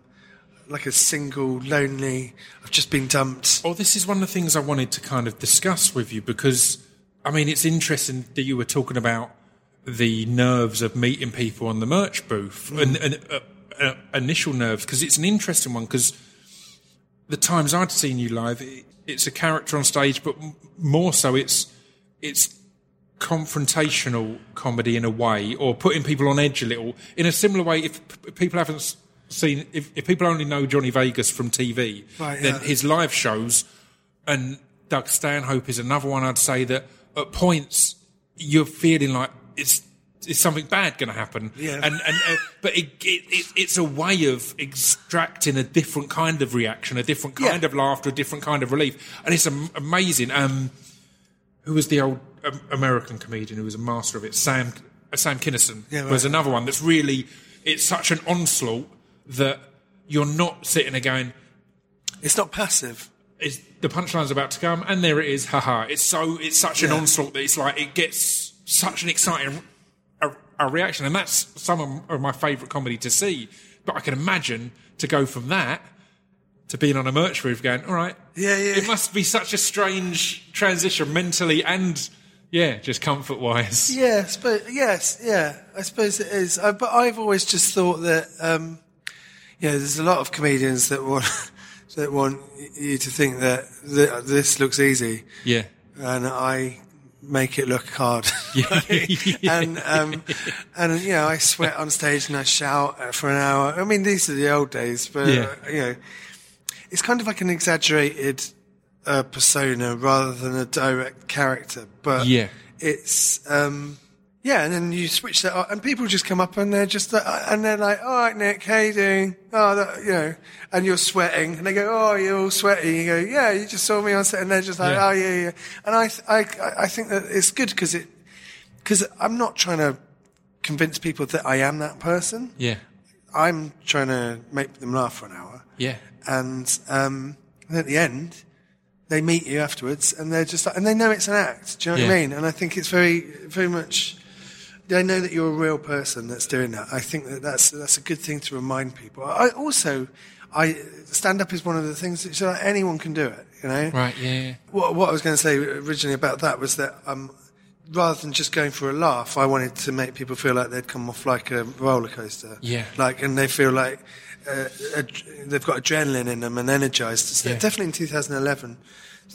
like a single, lonely. I've just been dumped. Well, this is one of the things I wanted to kind of discuss with you because, I mean, it's interesting that you were talking about the nerves of meeting people on the merch booth and, and uh, uh, initial nerves because it's an interesting one because the times I'd seen you live, it, it's a character on stage, but m- more so it's it's confrontational comedy in a way, or putting people on edge a little in a similar way. If p- people haven't seen, if, if people only know Johnny Vegas from TV, Right, then yeah. his live shows and Doug Stanhope is another one. I'd say that at points you're feeling like it's. Is something bad going to happen? Yeah. And and uh, but it, it, it it's a way of extracting a different kind of reaction, a different kind Yeah. of laughter, a different kind of relief, and it's am- amazing. Um, who was the old um, American comedian who was a master of it? Sam uh, Sam Kinison Yeah, right. was another one that's really. It's such an onslaught that you're not sitting there going, It's not passive. is the punchline's about to come, and there it is, haha. It's so it's such an Yeah. onslaught that it's like it gets such an exciting a, reaction, and that's some of, my favourite comedy to see. But I can imagine to go from that to being on a merch roof going, all right, Yeah, yeah. it must be such a strange transition mentally and Yeah, just comfort wise. Yes, but yes, yeah, I suppose it is. I, but I've always just thought that, um, know, there's a lot of comedians that want that want you to think that th- this looks easy, Yeah. and I make it look hard. And um, and you know, I sweat on stage and I shout for an hour. I mean, these are the old days, but Yeah. uh, you know, it's kind of like an exaggerated uh, persona rather than a direct character. But Yeah. it's um, yeah, and then you switch that, up, and people just come up and they're just uh, and they're like, "All right, Nick, how you doing?" Oh, that, you know, and you're sweating, and they go, "Oh, you're all sweaty." You go, "Yeah, you just saw me on set," and they're just like, Yeah. "Oh, yeah, yeah." And I, I, I think that it's good because it, because I'm not trying to convince people that I am that person. Yeah. I'm trying to make them laugh for an hour, Yeah. and um, and at the end, they meet you afterwards, and they're just like, and they know it's an act. Do you know what I mean? And I think it's very, very much. They know that you're a real person that's doing that. I think that that's that's a good thing to remind people. I also, I stand up is one of the things that like, anyone can do it. You know, Right. Yeah. what, what I was going to say originally about that was that um, rather than just going for a laugh, I wanted to make people feel like they'd come off like a roller coaster. Yeah. Like, and they feel like uh, ad- they've got adrenaline in them and energized. So Yeah. Definitely in 2011,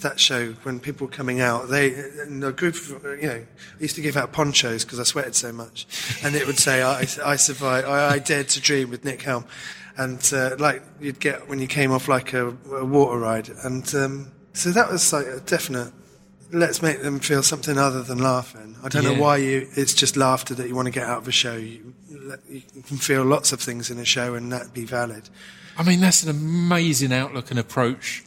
that show when people were coming out, they a group of you know, I used to give out ponchos because I sweated so much, and it would say I, I survived, I, I dared to dream with Nick Helm, and uh, like you'd get when you came off like a, a water ride, and um, so that was like a definite. Let's make them feel something other than laughing. I don't Yeah. know why you. It's just laughter that you want to get out of a show. You, you can feel lots of things in a show, and that be valid. I mean, that's an amazing outlook and approach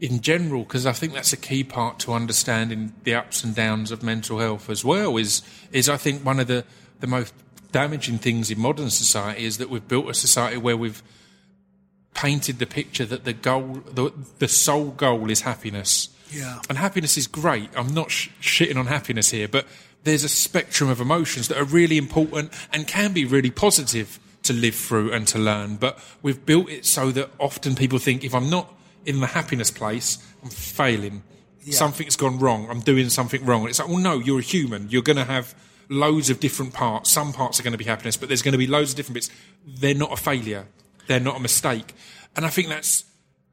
in general, because I think that's a key part to understanding the ups and downs of mental health as well. Is is I think one of the the most damaging things in modern society is that we've built a society where we've painted the picture that the goal, the, the sole goal is happiness. Yeah. And happiness is great. I'm not sh- shitting on happiness here, but there's a spectrum of emotions that are really important and can be really positive to live through and to learn. But we've built it so that often people think if I'm not in the happiness place, I'm failing. Something's gone wrong. I'm doing something wrong. And it's like, well, no, you're a human. You're going to have loads of different parts. Some parts are going to be happiness, but there's going to be loads of different bits. They're not a failure. They're not a mistake. And I think that's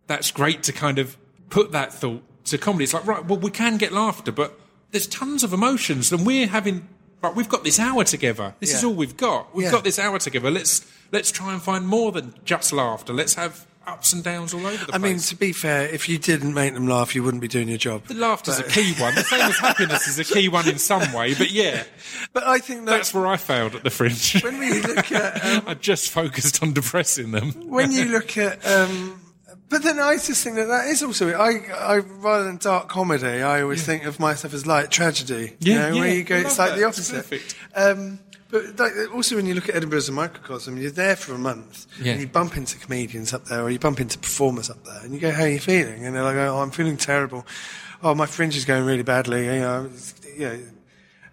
that's great to kind of put that thought to comedy. It's like, right, well, we can get laughter, but there's tons of emotions, and we're having, right, we've got this hour together. This is all we've got. We've Yeah. got this hour together. Let's let's try and find more than just laughter. Let's have ups and downs all over the place. I mean, to be fair, if you didn't make them laugh, you wouldn't be doing your job. the laughter's a key one. The same as happiness is a key one in some way, but yeah, But I think that's that's where I failed at the fringe. when we look at um, I just focused on depressing them. when you look at. Um, but then I just think that that is also I, I rather than dark comedy, I always think of myself as light tragedy. you Yeah, know, where yeah, you go, it's like that. the opposite. perfect. Um, but like, also, when you look at Edinburgh as a microcosm, you're there for a month, Yeah. and you bump into comedians up there, or you bump into performers up there, and you go, "How are you feeling?" And they're like, "Oh, I'm feeling terrible. Oh, my fringe is going really badly." You know, you know.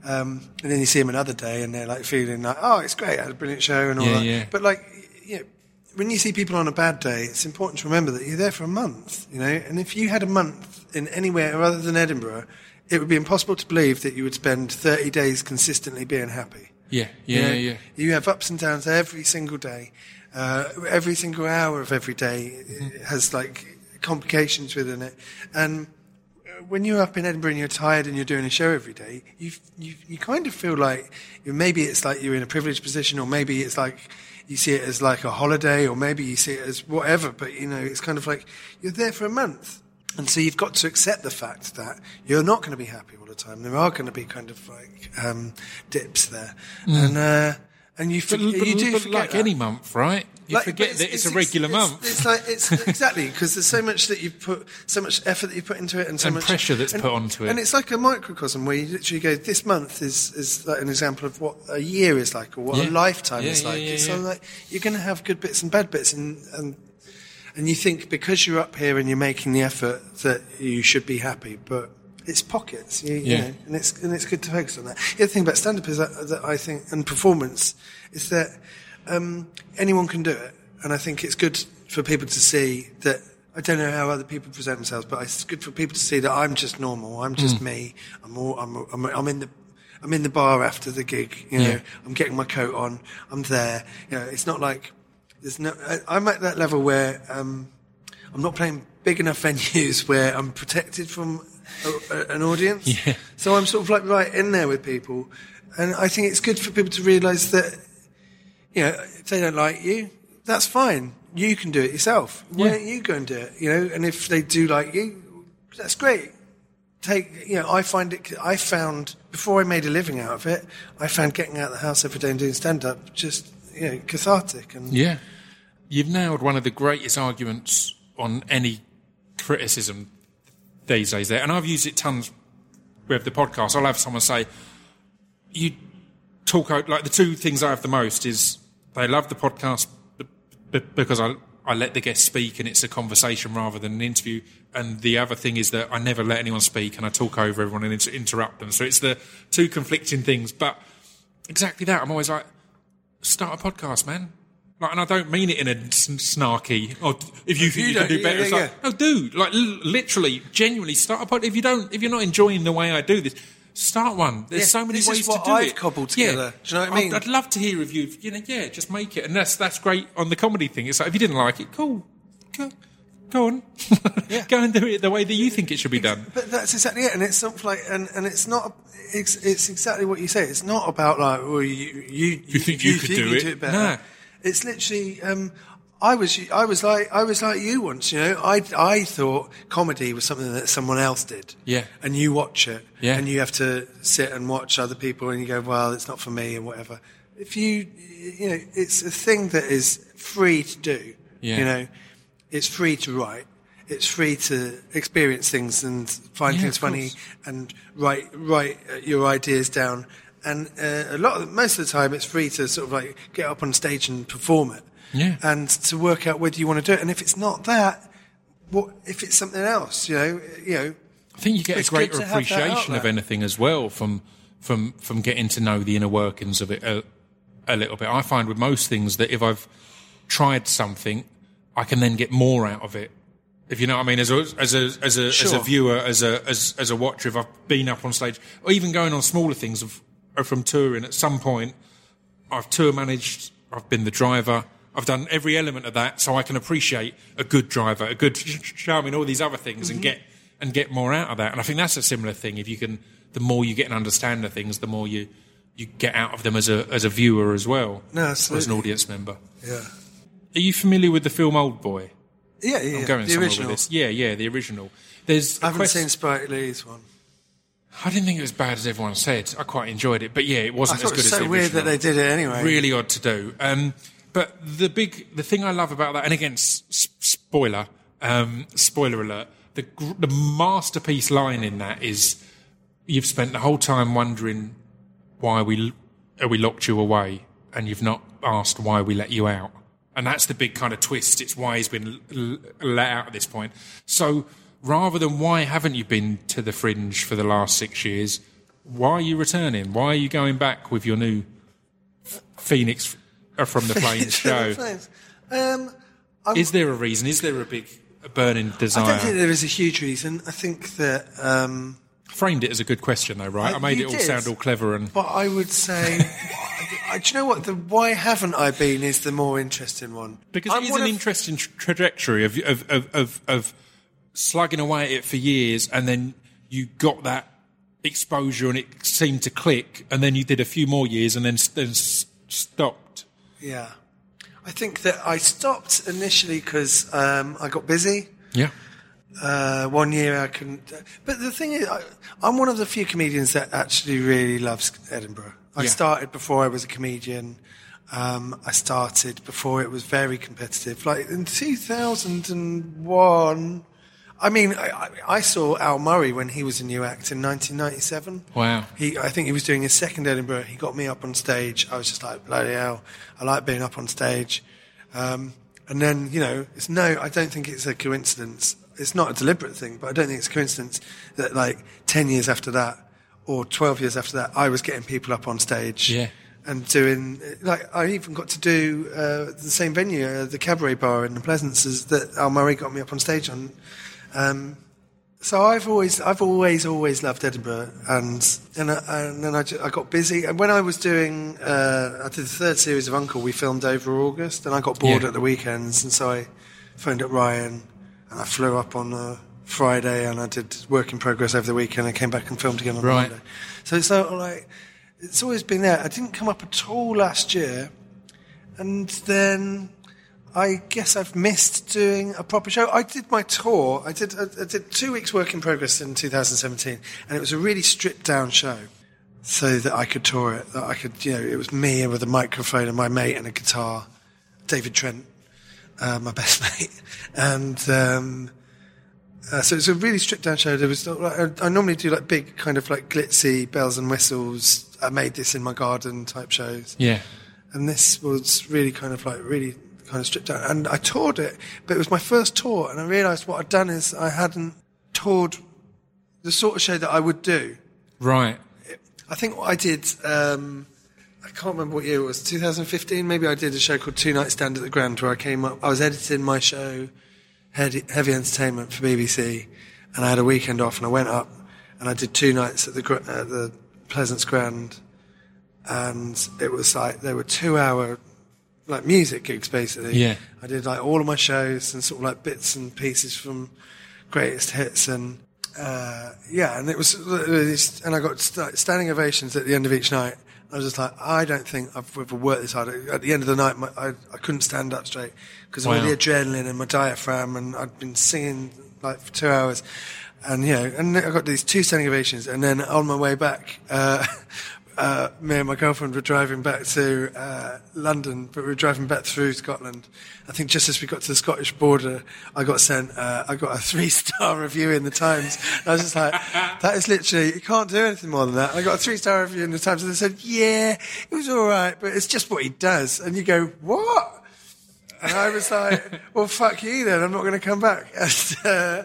Um, and then you see them another day, and they're like feeling like, "Oh, it's great. I had a brilliant show," and all Yeah, that. yeah. But like, you know, when you see people on a bad day, it's important to remember that you're there for a month. You know, and if you had a month in anywhere other than Edinburgh, it would be impossible to believe that you would spend 30 days consistently being happy. Yeah, You yeah, know, yeah. You have ups and downs every single day. Uh, every single hour of every day Mm-hmm. has like complications within it. And when you're up in Edinburgh and you're tired and you're doing a show every day, you you you kind of feel like maybe it's like you're in a privileged position, or maybe it's like you see it as like a holiday, or maybe you see it as whatever. But you know, it's kind of like you're there for a month. And so you've got to accept the fact that you're not going to be happy the time. There are going to be kind of like um, dips there, and uh, and you, Mm. But, but- you do but forget like that. any month, right? You Like, forget but that it's, a regular it's- month. It's like it's exactly because there's so much that you put, so much effort that you put into it, and so And much pressure that's and- put onto it. And it's like a microcosm where you literally go, "This month is is like an example of what a year is like, or what Yeah. a lifetime Yeah, is yeah, like." so like you're going to have good bits and bad bits, and and and you think because you're up here and you're making the effort that you should be happy, but it's pockets, you, you Yeah. know, and it's and it's good to focus on that. The other thing about stand up is that, that I think and performance is that um, anyone can do it, and I think it's good for people to see that I don't know how other people present themselves, but it's good for people to see that I'm just normal. I'm just Hmm. me. I'm, all, I'm, I'm, I'm in the, I'm in the bar after the gig. You know, Yeah. I'm getting my coat on. I'm there. You know, it's not like there's no. I, I'm at that level where um, I'm not playing big enough venues where I'm protected from a, a, an audience. Yeah. So I'm sort of like right in there with people, and I think it's good for people to realise that you know, if they don't like you, that's fine. You can do it yourself. Why Yeah. don't you go and do it? You know, and if they do like you, that's great. Take, you know, I find it, I found, before I made a living out of it, I found getting out of the house every day and doing stand up just, you know, cathartic. And Yeah. You've nailed one of the greatest arguments on any criticism these days there. And I've used it tons with the podcast. I'll have someone say, you talk like the two things I have the most is they love the podcast because I, I let the guest speak and it's a conversation rather than an interview. And the other thing is that I never let anyone speak and I talk over everyone and inter- interrupt them. So it's the two conflicting things. But exactly that. I'm always like, start a podcast, man. Like, and I don't mean it in a snarky. Or if you think You you, can yeah, better, yeah, it's like, yeah. no, dude. Like, l- literally, genuinely, start a podcast. If you don't, if you're not enjoying the way I do this, start one. There's Yeah, so many ways to do I've it. cobbled Yeah. together. Do you know what I I'd- mean? I'd, love to hear of you. You know, yeah, just make it, and that's that's great on the comedy thing. It's like if you didn't like it, cool, go, go on, yeah. go and do it the way that you think it should be done. But that's exactly it, and it's sort of like, and, and it's not, it's, it's exactly what you say. It's not about like, well, you you, You think you could do it? better. Nah. It's literally, um, I was I was like I was like you once. You know, I I thought comedy was something that someone else did. Yeah. and you watch it, Yeah. and you have to sit and watch other people, and you go, well, it's not for me, and whatever. If you, you know, it's a thing that is free to do. Yeah. You know, it's free to write. It's free to experience things and find Yeah, things funny and write write your ideas down. And uh, a lot of most of the time, it's free to sort of like get up on stage and perform it. Yeah. And to work out whether you want to do it. And if it's not that, what if it's something else? You know, you know. I think you get a greater to have that appreciation of anything as well from from from getting to know the inner workings of it a, a little bit. I find with most things that if I've tried something, I can then get more out of it. If you know what I mean, as a as a as a, as a viewer, as a as as a watcher, if I've been up on stage, or even going on smaller things of, from touring, at some point, I've tour managed, I've been the driver, I've done every element of that, so I can appreciate a good driver, a good show, I mean, all these other things, Mm-hmm. and get and get more out of that. And I think that's a similar thing. If you can, the more you get and understand the things, the more you you get out of them as a as a viewer as well, No, or as an audience member. Yeah. Are you familiar with the film Old Boy? Yeah, yeah. I'm going the somewhere original. with this. Yeah, yeah, the original. There's I haven't quest- seen Spike Lee's one. I didn't think it was bad as everyone said. I quite enjoyed it, but yeah, it wasn't thought as it good was as so the weird original that they did it anyway. really odd to do. Um, but the big, the thing I love about that, and again, s- s- spoiler, um, spoiler alert, the gr- the masterpiece line in that is, you've spent the whole time wondering why we uh, we locked you away, and you've not asked why we let you out. And that's the big kind of twist. It's why he's been l- l- let out at this point. So rather than why haven't you been to the fringe for the last six years, why are you returning? Why are you going back with your new Phoenix uh, from the Flames show? Um, Is there a reason? Is there a big a burning desire? I don't think there is a huge reason. I think that, um, Framed it as a good question, though, right? I- I made it all did. sound all clever and but I would say, I, do you know what? The why haven't I been is the more interesting one. because I'm it is an of- interesting tra- trajectory of, of of of of slugging away at it for years, and then you got that exposure, and it seemed to click, and then you did a few more years, and then then s- stopped. Yeah. I think that I stopped initially because um, I got busy. Yeah, Uh, one year I couldn't. But the thing is, I, I'm one of the few comedians that actually really loves Edinburgh. I Yeah. started before I was a comedian. Um, I started before it was very competitive. Like in 2001, I mean, I, I- saw Al Murray when he was a new act in 1997. Wow. He, I think he was doing his second Edinburgh. He got me up on stage. I was just like, bloody hell, I like being up on stage. Um, and then, you know, it's no, I don't think it's a coincidence. It's not a deliberate thing, but I don't think it's a coincidence that like 10 years after that or 12 years after that, I was getting people up on stage. Yeah. and doing like I even got to do uh, the same venue, uh, the Cabaret Bar in the Pleasances that Al Murray got me up on stage on. Um, so I've always, I've always, always loved Edinburgh, and and, I, and then I, I got busy. And when I was doing, uh, I did the third series of Uncle. We filmed over August, and I got bored Yeah. at the weekends, and so I phoned up Ryan, and I flew up on a Friday, and I did work in progress over the weekend. I came back and filmed again on Right. Monday. So it's of like it's always been there. I didn't come up at all last year, and then I guess I've missed doing a proper show. I did my tour. I did I, I did two weeks work in progress in 2017, and it was a really stripped down show, so that I could tour it. That I could, you know, it was me with a microphone and my mate and a guitar, David Trent, uh, my best mate, and. Um, uh, so it's a really stripped down show. There was not, I, I normally do like big kind of like glitzy bells and whistles. I made this in my garden type shows Yeah. and this was really kind of like really kind of stripped down. And I toured it, but it was my first tour, and I realised what I'd done is I hadn't toured the sort of show that I would do. Right. I think what I did, um, I can't remember what year it was, 2015. Maybe I did a show called Two Night Stand at the Grand, where I came up. I was editing my show, Heavy, Heavy Entertainment for BBC, and I had a weekend off, and I went up and I did two nights at the at the Pleasance Grand, and it was like they were two hour like music gigs basically. Yeah. I did like all of my shows and sort of like bits and pieces from greatest hits and uh, yeah, and it was and I got st- standing ovations at the end of each night. I was just like, I don't think I've ever worked this hard. At the end of the night, my, I, I couldn't stand up straight because of all the adrenaline and my diaphragm, and I'd been singing like for two hours, and you know, and I got these two standing ovations, and then on my way back, uh, uh, me and my girlfriend were driving back to uh, London, but we were driving back through Scotland. I think just as we got to the Scottish border, I got sent, uh, I got a three-star review in the Times. And I was just like, that is literally, you can't do anything more than that. I got a three-star review in the Times, and they said, yeah, it was all right, but it's just what he does. And you go, what? And I was like, well, fuck you then. I'm not going to come back. And, uh,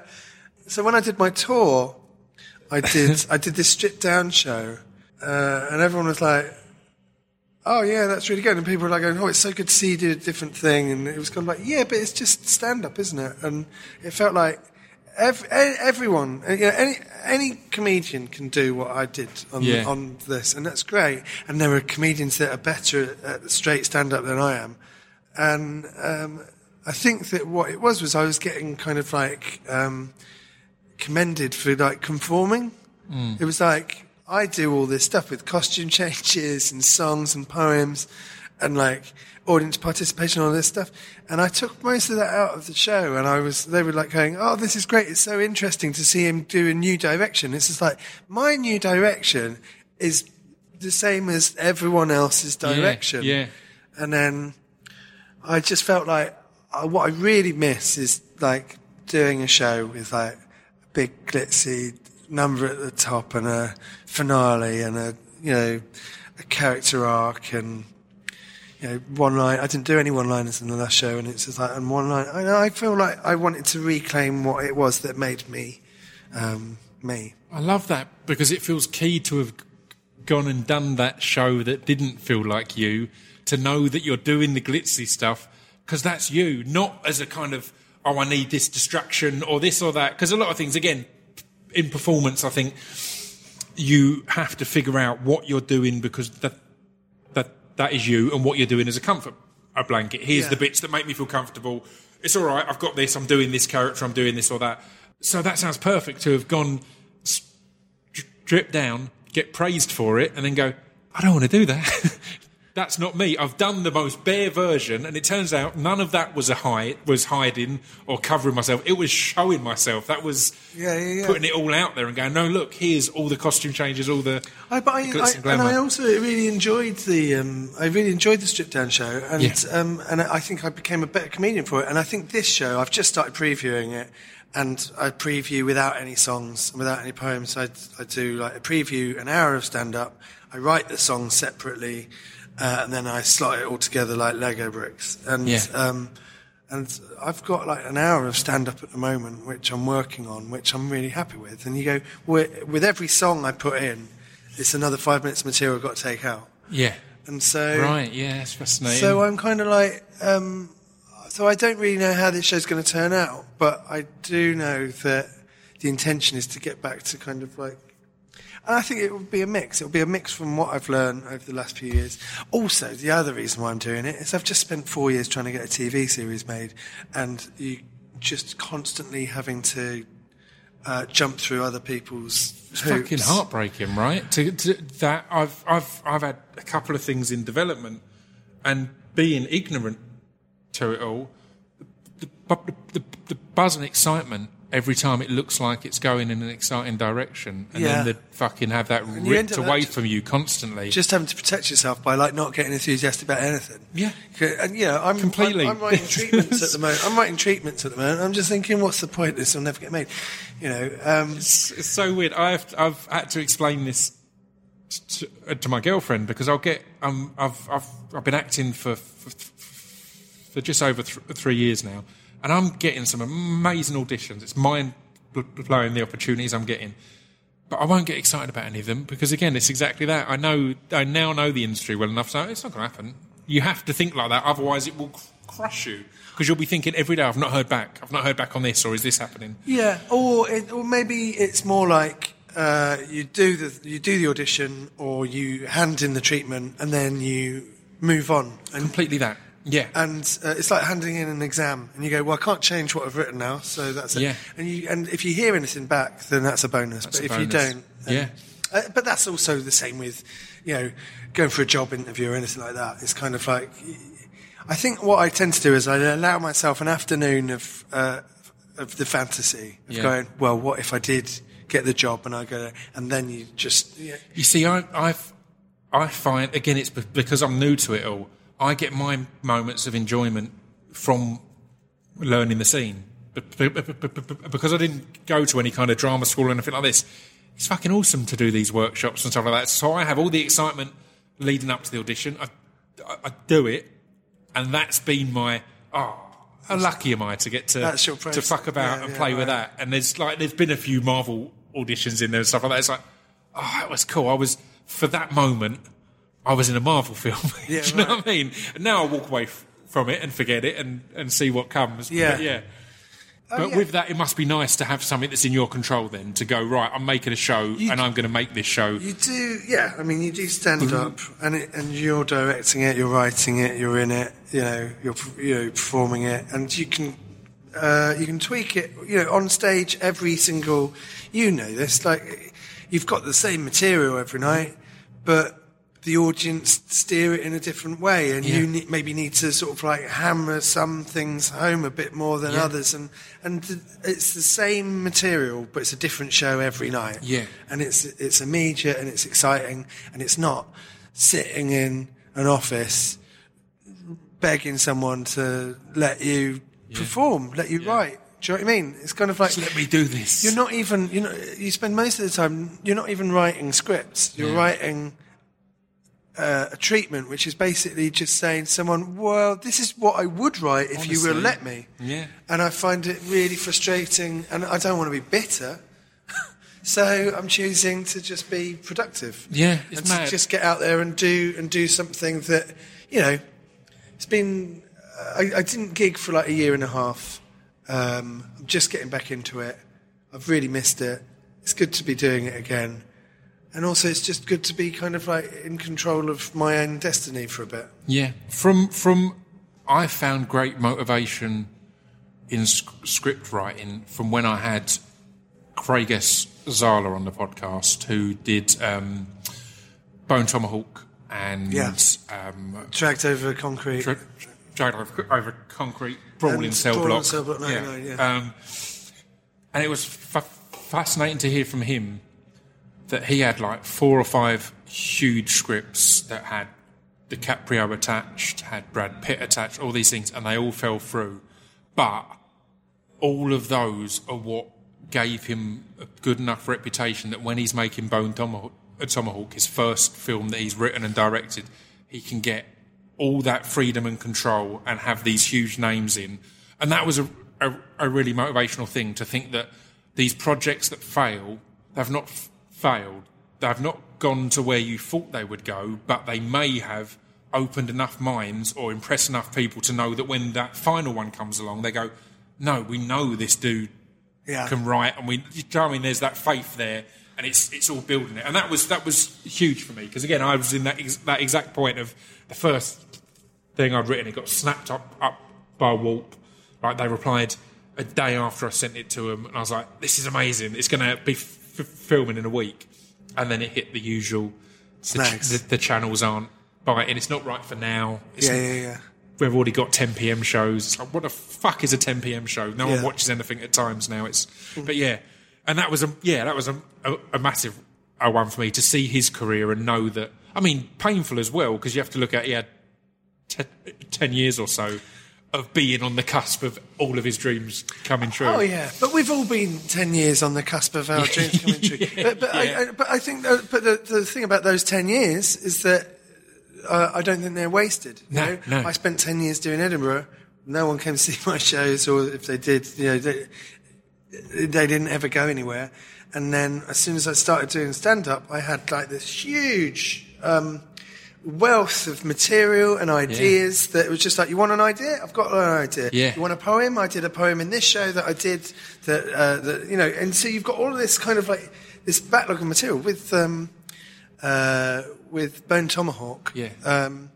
so when I did my tour, I did, I did this stripped down show, uh, and everyone was like, oh yeah, that's really good. And people were like going, oh, it's so good to see you do a different thing. And it was kind of like, yeah, but it's just stand up, isn't it? And it felt like ev- e- everyone, uh, you know, any, any comedian can do what I did on, Yeah. on this. And that's great. And there are comedians that are better at, at straight stand up than I am. And, um, I think that what it was was I was getting kind of like, um, commended for like conforming. It was like I do all this stuff with costume changes and songs and poems and like audience participation, and all this stuff. And I took most of that out of the show and I was, they were like going, Oh, this is great. It's so interesting to see him do a new direction. It's just like my new direction is the same as everyone else's direction. yeah. And then I just felt like uh, what I really miss is like doing a show with like a big glitzy number at the top and a finale and a you know a character arc and you know one line. I didn't do any one liners in the last show, and it's just like and one line. I, I feel like I wanted to reclaim what it was that made me um, me. I love that because it feels key to have gone and done that show that didn't feel like you, to know that you're doing the glitzy stuff because that's you, not as a kind of, oh, I need this distraction or this or that. Because a lot of things, again, in performance, I think you have to figure out what you're doing because that, that, that is you and what you're doing is a comfort a blanket. Here's Yeah. the bits that make me feel comfortable. It's all right. I've got this. I'm doing this character. I'm doing this or that. So that sounds perfect to have gone drip down, get praised for it, and then go, I don't want to do that. That's not me. I've done the most bare version, and it turns out none of that was a hide, was hiding or covering myself. It was showing myself. That was Yeah, yeah, yeah. putting it all out there and going, no, look, here's all the costume changes, all the I, but I, glitz I, and and. I also really enjoyed the um, I really enjoyed the strip down show, and Yeah. um, and I think I became a better comedian for it. And I think this show I've just started previewing it, and I preview without any songs, without any poems. I, I do like a preview, an hour of stand up. I write the songs separately, uh, and then I slot it all together like Lego bricks. And Yeah. um, and I've got like an hour of stand up at the moment, which I'm working on, which I'm really happy with. And you go, with with every song I put in, it's another five minutes of material I've got to take out. yeah. and so Right, yeah, it's fascinating. so I'm kind of like, um, so I don't really know how this show's going to turn out, but I do know that the intention is to get back to kind of like, and I think it will be a mix. It will be a mix from what I've learned over the last few years. Also, the other reason why I'm doing it is I've just spent four years trying to get a TV series made, and you just constantly having to uh, jump through other people's It's hoops. fucking heartbreaking, right? To, to that I've I've I've had a couple of things in development, and being ignorant to it all, the, the, the, the buzz and excitement every time it looks like it's going in an exciting direction, and Yeah. then they fucking have that you ripped away from you constantly. just having to protect yourself by like not getting enthusiastic about anything. Yeah. And you know, I'm Completely. I'm, I'm writing treatments at the moment. I'm writing treatments at the moment. I'm just thinking, what's the point? This will never get made. You know, um, it's, it's so weird. I've I've had to explain this to, uh, to my girlfriend because I'll get um I've I've I've been acting for for, for just over th- three years now, and I'm getting some amazing auditions. It's mind blowing the opportunities I'm getting. But I won't get excited about any of them because again, it's exactly that. I know I now know the industry well enough, so it's not going to happen. You have to think like that, otherwise it will crush you because you'll be thinking every day, "I've not heard back. I've not heard back on this, or is this happening?" yeah, or it, or maybe it's more like uh, you do the you do the audition, or you hand in the treatment, and then you move on. And Completely that. Yeah. and uh, it's like handing in an exam, and you go, "Well, I can't change what I've written now, so that's it." Yeah. And you and if you hear anything back, then that's a bonus. That's but a if you don't, Yeah. Uh, but that's also the same with, you know, going for a job interview or anything like that. It's kind of like, I think what I tend to do is I allow myself an afternoon of uh, of the fantasy of Yeah. going, well, what if I did get the job and I go, and then you just, yeah, You see, I, I've, I find again, it's because I'm new to it all. I get my moments of enjoyment from learning the scene, But- because I didn't go to any kind of drama school or anything like this. It's fucking awesome to do these workshops and stuff like that. So I have all the excitement leading up to the audition. I, I, I do it, and that's been my oh. How lucky am I to get to to fuck about Yeah, and yeah, play with that? And there's like there's been a few Marvel auditions in there and stuff like that. It's like oh, that was cool. I was for that moment, I was in a Marvel film. Yeah, Do you know right. what I mean? And now I walk away f- from it and forget it and, and see what comes. Yeah. But yeah. but Oh, yeah. with that, it must be nice to have something that's in your control. Then to go right, I'm making a show You- and I'm going to make this show. You do, yeah. I mean, you do stand Mm-hmm. up, and it, and you're directing it, you're writing it, you're in it. You know, you're you know performing it, and you can uh, you can tweak it. You know, on stage, every single. You know this, like you've got the same material every night, but the audience steer it in a different way, and you ne- maybe need to sort of like hammer some things home a bit more than Yeah. others, and and th- it's the same material, but it's a different show every night Yeah. and it's it's immediate and it's exciting and it's not sitting in an office begging someone to let you perform, let you write. Do you know what I mean? It's kind of like Just let me do this. you're not even you know you spend most of the time you're not even writing scripts. You're Yeah. writing uh, a treatment, which is basically just saying to someone, "Well, this is what I would write if you will let me." Yeah. and I find it really frustrating, and I don't want to be bitter. so I'm choosing to just be productive. Yeah, it's and mad. to just get out there and do and do something that you know. It's been. I, I didn't gig for like a year and a half. Um, I'm just getting back into it. I've really missed it. It's good to be doing it again. And also, it's just good to be kind of like in control of my own destiny for a bit. Yeah, from from I found great motivation in sc- script writing from when I had Craig S. Zahler on the podcast, who did um, Bone Tomahawk and Yeah. um, Dragged over concrete. Dra- Dragged over, over Concrete, Brawl in And Cell Block. Cell Block 99, yeah. Um, and it was fa- fascinating to hear from him that he had like four or five huge scripts that had DiCaprio attached, had Brad Pitt attached, all these things, and they all fell through. But all of those are what gave him a good enough reputation that when he's making Bone Tomahawk, uh, Tomahawk, his first film that he's written and directed, he can get all that freedom and control and have these huge names in. And that was a, a, a really motivational thing to think that these projects that fail, they've not failed. They've not gone to where you thought they would go, but they may have opened enough minds or impressed enough people to know that when that final one comes along, they go, "No, we know this dude Yeah. can write," and we. You know I mean? There's that faith there, and it's it's all building it, and that was that was huge for me because again, I was in that ex- that exact point of the first thing I'd written. It got snapped up up by Warp. Like they replied a day after I sent it to them, and I was like, "This is amazing! It's going to be f- f- filming in a week." And then it hit the usual. The, Snags. the, the channels aren't biting. It's not right for now. It's Yeah, yeah, yeah. we've already got 10 p.m. shows. It's like, what the fuck is a 10 p.m. show? No one watches anything at times now. It's, but yeah, and that was a yeah, that was a, a, a massive uh, one for me to see his career and know that. I mean, painful as well because you have to look at he had te- 10 years or so of being on the cusp of all of his dreams coming true. Oh yeah, but we've all been ten years on the cusp of our dreams coming true. But, but, yeah. I, I, but I think, uh, but the, the thing about those ten years is that uh, I don't think they're wasted. You No, know? no. I spent ten years doing Edinburgh. No one came to see my shows, or if they did, you know, they, they didn't ever go anywhere. And then as soon as I started doing stand up, I had like this huge um, wealth of material and ideas that it was just like, you want an idea? I've got an idea. Yeah. You want a poem? I did a poem in this show that I did that, uh, that you know, and so you've got all of this kind of like this backlog of material with um, uh, with Bone Tomahawk. Yeah. Um,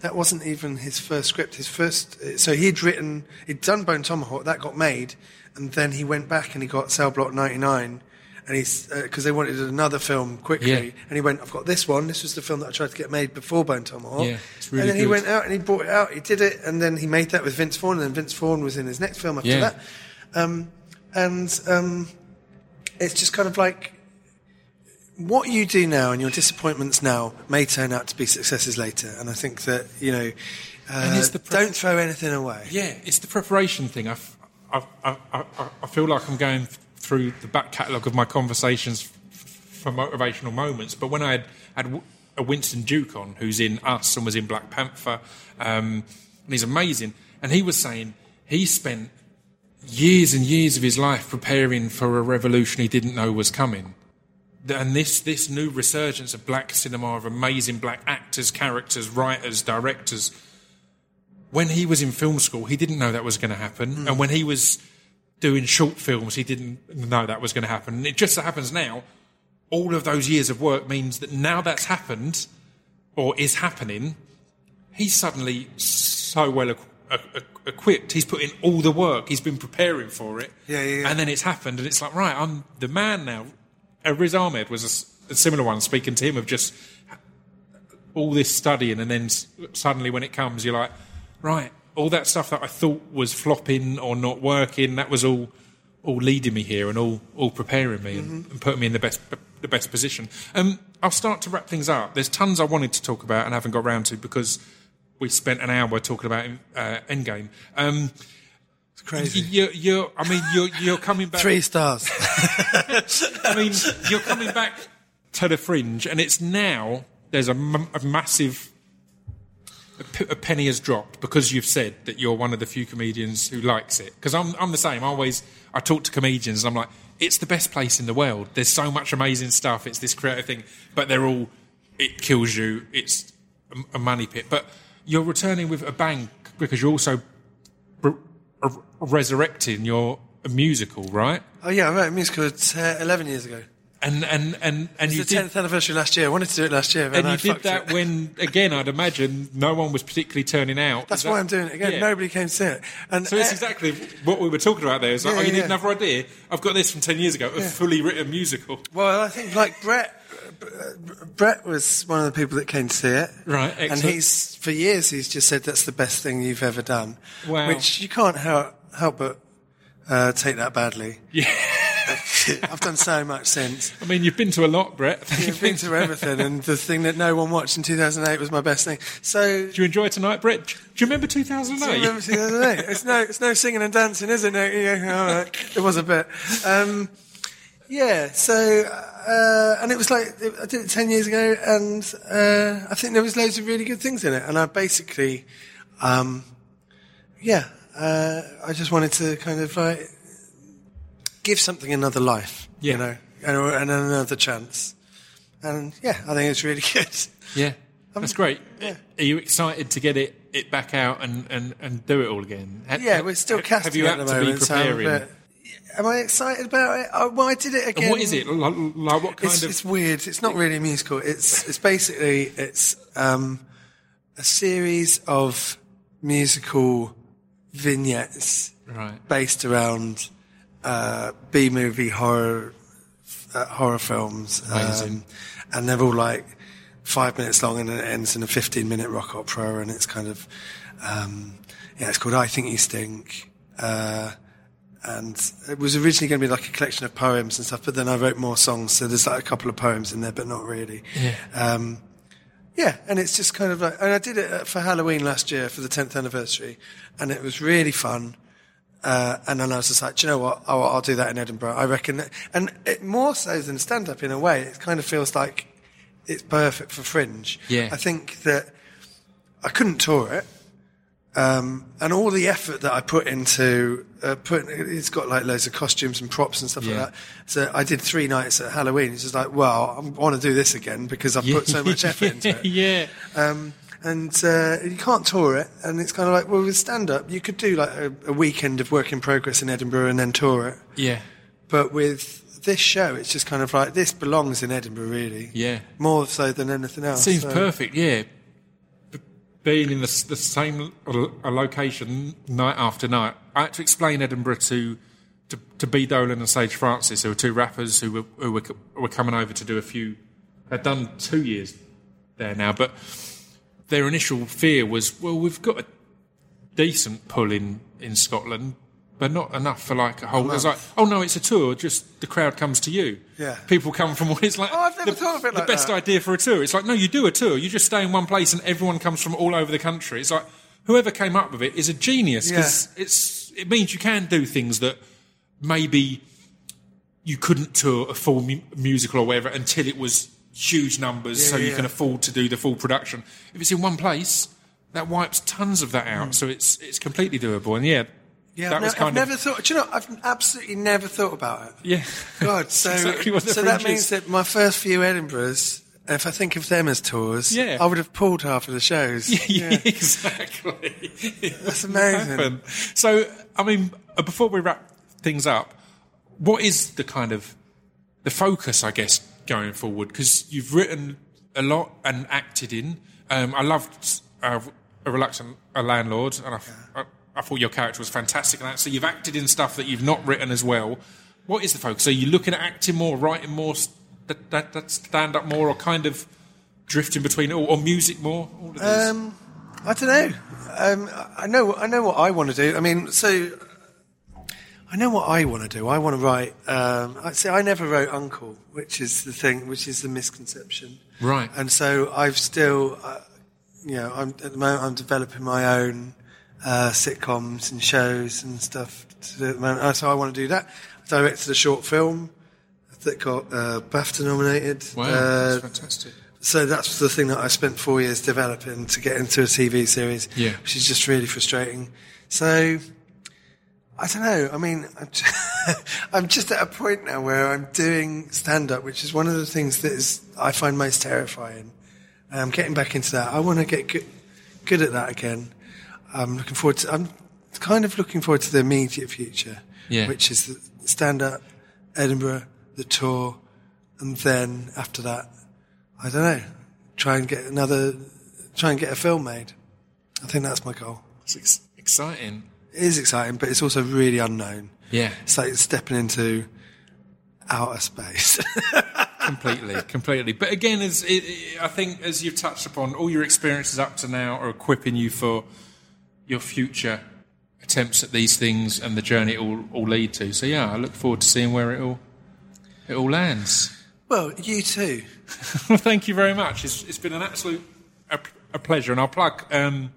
that wasn't even his first script. His first, so he'd written, he'd done Bone Tomahawk, that got made, and then he went back and he got Cell Block 99, and he's, because they wanted another film quickly, Yeah. and he went, I've got this one, this was the film that I tried to get made before Bone Tomahawk. Yeah, it's really and then he went out and he brought it out, he did it, and then he made that with Vince Vaughn, and then Vince Vaughn was in his next film after Yeah. that. Um, and um, it's just kind of like, what you do now and your disappointments now may turn out to be successes later. And I think that, you know, uh, pre- don't throw anything away. Yeah, it's the preparation thing. I I I feel like I'm going through the back catalogue of my conversations for motivational moments. But when I had, had a Winston Duke on, who's in Us and was in Black Panther, um, and he's amazing, and he was saying he spent years and years of his life preparing for a revolution he didn't know was coming. And this, this new resurgence of black cinema, of amazing black actors, characters, writers, directors, when he was in film school, he didn't know that was going to happen. And when he was doing short films, he didn't know that was going to happen. And it just so happens now, all of those years of work means that now that's happened, or is happening, he's suddenly so well equ- equipped. He's put in all the work. He's been preparing for it. Yeah, yeah, yeah. And then it's happened, and it's like, right, I'm the man now. Riz Ahmed was a similar one, speaking to him of just all this studying, and then s- suddenly when it comes, you're like, right, all that stuff that I thought was flopping or not working, that was all all leading me here and all all preparing me and, and putting me in the best the best position. Um, I'll start to wrap things up. There's tons I wanted to talk about and haven't got round to because we spent an hour talking about uh, Endgame. Um, It's crazy. you're, you're, I mean, you're, you're coming back. Three stars. I mean, you're coming back to the fringe, and it's now there's a, m- a massive a, penny has dropped because you've said that you're one of the few comedians who likes it. Because I'm I'm the same. I always I talk to comedians, and I'm like, it's the best place in the world. There's so much amazing stuff. It's this creative thing, but they're all it kills you. It's a, a money pit. But you're returning with a bang because you're also re- re- resurrecting your musical, right? oh yeah, I wrote a musical uh, 11 years ago. And and and and you the 10th anniversary last year. I wanted to do it last year, and I you did that it. when again I'd imagine no one was particularly turning out. That's that- why I'm doing it again. Yeah. Nobody came to see it. And So it's uh, exactly what we were talking about there. Is like, Yeah, oh, you yeah, need another idea? I've got this from ten years ago, a fully written musical. Well, I think like Brett, Brett was one of the people that came to see it. Right, And he's for years he's just said that's the best thing you've ever done. Wow. Which you can't help help but uh, take that badly. Yeah, I've done so much since. I mean you've been to a lot, Brett. I've been to everything, and the thing that no one watched in 2008 was my best thing. So. Do you enjoy tonight, Brett? Do you remember two thousand Do you remember 2008? It's no, it's no singing and dancing, is it? No, yeah, all right. It was a bit. Um, yeah, so, uh, and it was like, I did it 10 years ago, and uh, I think there was loads of really good things in it. And I basically, um, yeah, uh, I just wanted to kind of like give something another life, Yeah. you know, and, and another chance. and yeah, I think it's really good. Yeah, that's great. Yeah. Are you excited to get it, it back out and, and, and do it all again? Ha- Yeah, we're still ha- casting Have you at the to moment. be so preparing? bit- am I excited about it? Oh, well, I did it again. and what is it? Like, like what kind It's, of? it's weird. It's not really a musical. It's it's basically it's um, a series of musical vignettes right. based around uh, B movie horror uh, horror films, um, and they're all like five minutes long, and it ends in a fifteen minute rock opera, and it's kind of um, yeah, it's called I Think You Stink. Uh, and it was originally going to be like a collection of poems and stuff, but then I wrote more songs, so there's like a couple of poems in there, but not really. Yeah. Um, yeah, and it's just kind of like, and I did it uh, for Halloween last year for the 10th anniversary, and it was really fun. Uh, and then I was just like, do you know what? I'll, I'll do that in Edinburgh. I reckon, that, and it, more so than stand up in a way, it kind of feels like it's perfect for Fringe. Yeah. I think that I couldn't tour it. Um, and all the effort that I put into uh, put it's got like loads of costumes and props and stuff Yeah. like that. So I did three nights at Halloween. It's just like, well, I want to do this again because I've put so much effort into it. yeah. Um, and uh, you can't tour it, and it's kind of like, well, with stand up, you could do like a, a weekend of work in progress in Edinburgh and then tour it. Yeah. But with this show, it's just kind of like this belongs in Edinburgh, really. Yeah. More so than anything else. It seems so- perfect, yeah. B- being in the, the same lo- a location night after night. I had to explain Edinburgh to to, to B. Dolan and Sage Francis, who were two rappers who were, who were, c- were coming over to do a few. They'd done two years there now, but their initial fear was, well, we've got a decent pull in, in Scotland, but not enough for like a whole. It was like, oh no, it's a tour. Just the crowd comes to you. Yeah. people come from. It's like Oh, I've never the, thought of it the best that. idea for a tour. It's like no, you do a tour. You just stay in one place, and everyone comes from all over the country. It's like whoever came up with it is a genius because it's it means you can do things that maybe you couldn't tour a full mu- musical or whatever until it was huge numbers, Yeah, so you yeah. can afford to do the full production. If it's in one place, that wipes tons of that out. So it's it's completely doable. And yeah, Yeah, that I've, was ne- kind I've of never thought. Do you know? I've absolutely never thought about it. yeah. God, so exactly so that means that my first few Edinburghs, if I think of them as tours, Yeah. I would have pulled half of the shows. yeah, exactly. That's amazing. So, I mean, uh, before we wrap things up, what is the kind of the focus, I guess, going forward? Because you've written a lot and acted in. Um, I loved uh, a reluctant a landlord, and I, I, I thought your character was fantastic in that. So you've acted in stuff that you've not written as well. What is the focus? Are you looking at acting more, writing more, that, that, that stand up more, or kind of drifting between all, or music more? All of these? Um, I don't know. Um, I know. I know what I want to do. I mean, so I know what I want to do. I want to write. Um, I see. I never wrote Uncle, which is the thing, which is the misconception. Right. And so I've still, uh, you know, I'm at the moment I'm developing my own uh, sitcoms and shows and stuff. To do at the moment. So I want to do that. I directed a short film that got uh, BAFTA nominated. wow, Uh, that's fantastic. so that's the thing that I spent four years developing to get into a TV series, Yeah. which is just really frustrating. So I don't know. I mean, I'm just, I'm just at a point now where I'm doing stand up, which is one of the things that is I find most terrifying. And I'm getting back into that. I want to get good, good at that again. I'm looking forward to. I'm kind of looking forward to the immediate future, Yeah. which is the stand up, Edinburgh, the tour, and then after that, I don't know, try and get another, try and get a film made. I think that's my goal. It's exciting. It is exciting, but it's also really unknown. Yeah, It's like stepping into outer space. completely, completely. But again, as it, I think, as you've touched upon, all your experiences up to now are equipping you for your future attempts at these things and the journey it all, all lead to. So yeah, I look forward to seeing where it all it all lands. well, you too. well, thank you very much. It's, it's been an absolute a, a pleasure, and I'll plug. Um,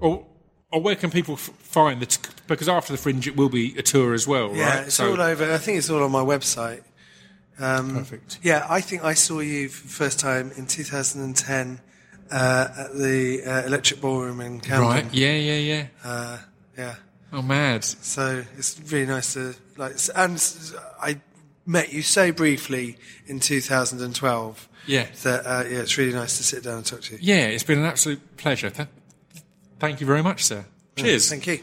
or, or where can people f- find the? T- because after the fringe, it will be a tour as well, right? Yeah, right? it's all over. I think it's all on my website. Um, perfect. Yeah, I think I saw you for the first time in 2010 uh, at the uh, Electric Ballroom in Camden. Right? Yeah, yeah, yeah. Uh, yeah. Oh, mad. So it's really nice to like, and I met you so briefly in 2012. Yeah. That uh, yeah, it's really nice to sit down and talk to you. Yeah, it's been an absolute pleasure. Th- thank you very much, sir. Cheers. Thank you.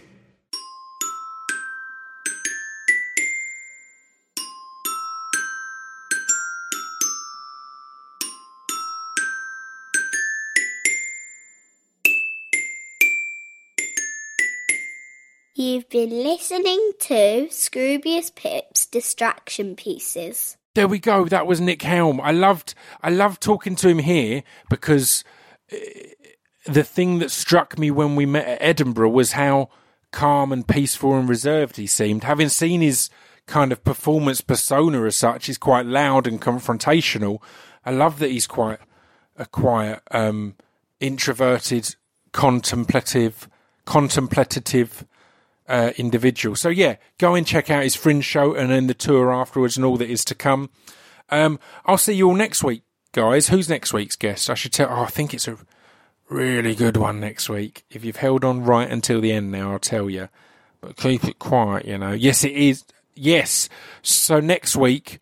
You've been listening to Scroobius Pip's Distraction Pieces. There we go. That was Nick Helm. I loved I loved talking to him here because uh, the thing that struck me when we met at Edinburgh was how calm and peaceful and reserved he seemed. Having seen his kind of performance persona as such, he's quite loud and confrontational. I love that he's quite a quiet, um, introverted, contemplative, contemplative uh, individual. So yeah, go and check out his Fringe show and then the tour afterwards and all that is to come. Um, I'll see you all next week, guys. Who's next week's guest? I should tell. Oh, I think it's a really good one next week. If you've held on right until the end now, I'll tell you. But keep it quiet, you know. Yes, it is. Yes. So next week,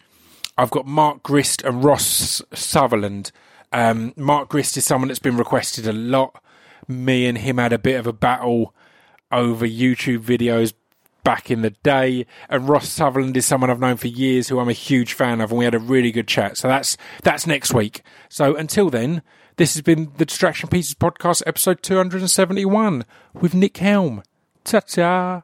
I've got Mark Grist and Ross Sutherland. Um, Mark Grist is someone that's been requested a lot. Me and him had a bit of a battle over YouTube videos back in the day. And Ross Sutherland is someone I've known for years who I'm a huge fan of, and we had a really good chat. So that's that's next week. So until then, this has been the Distraction Pieces podcast, episode 271 with Nick Helm. Ta ta.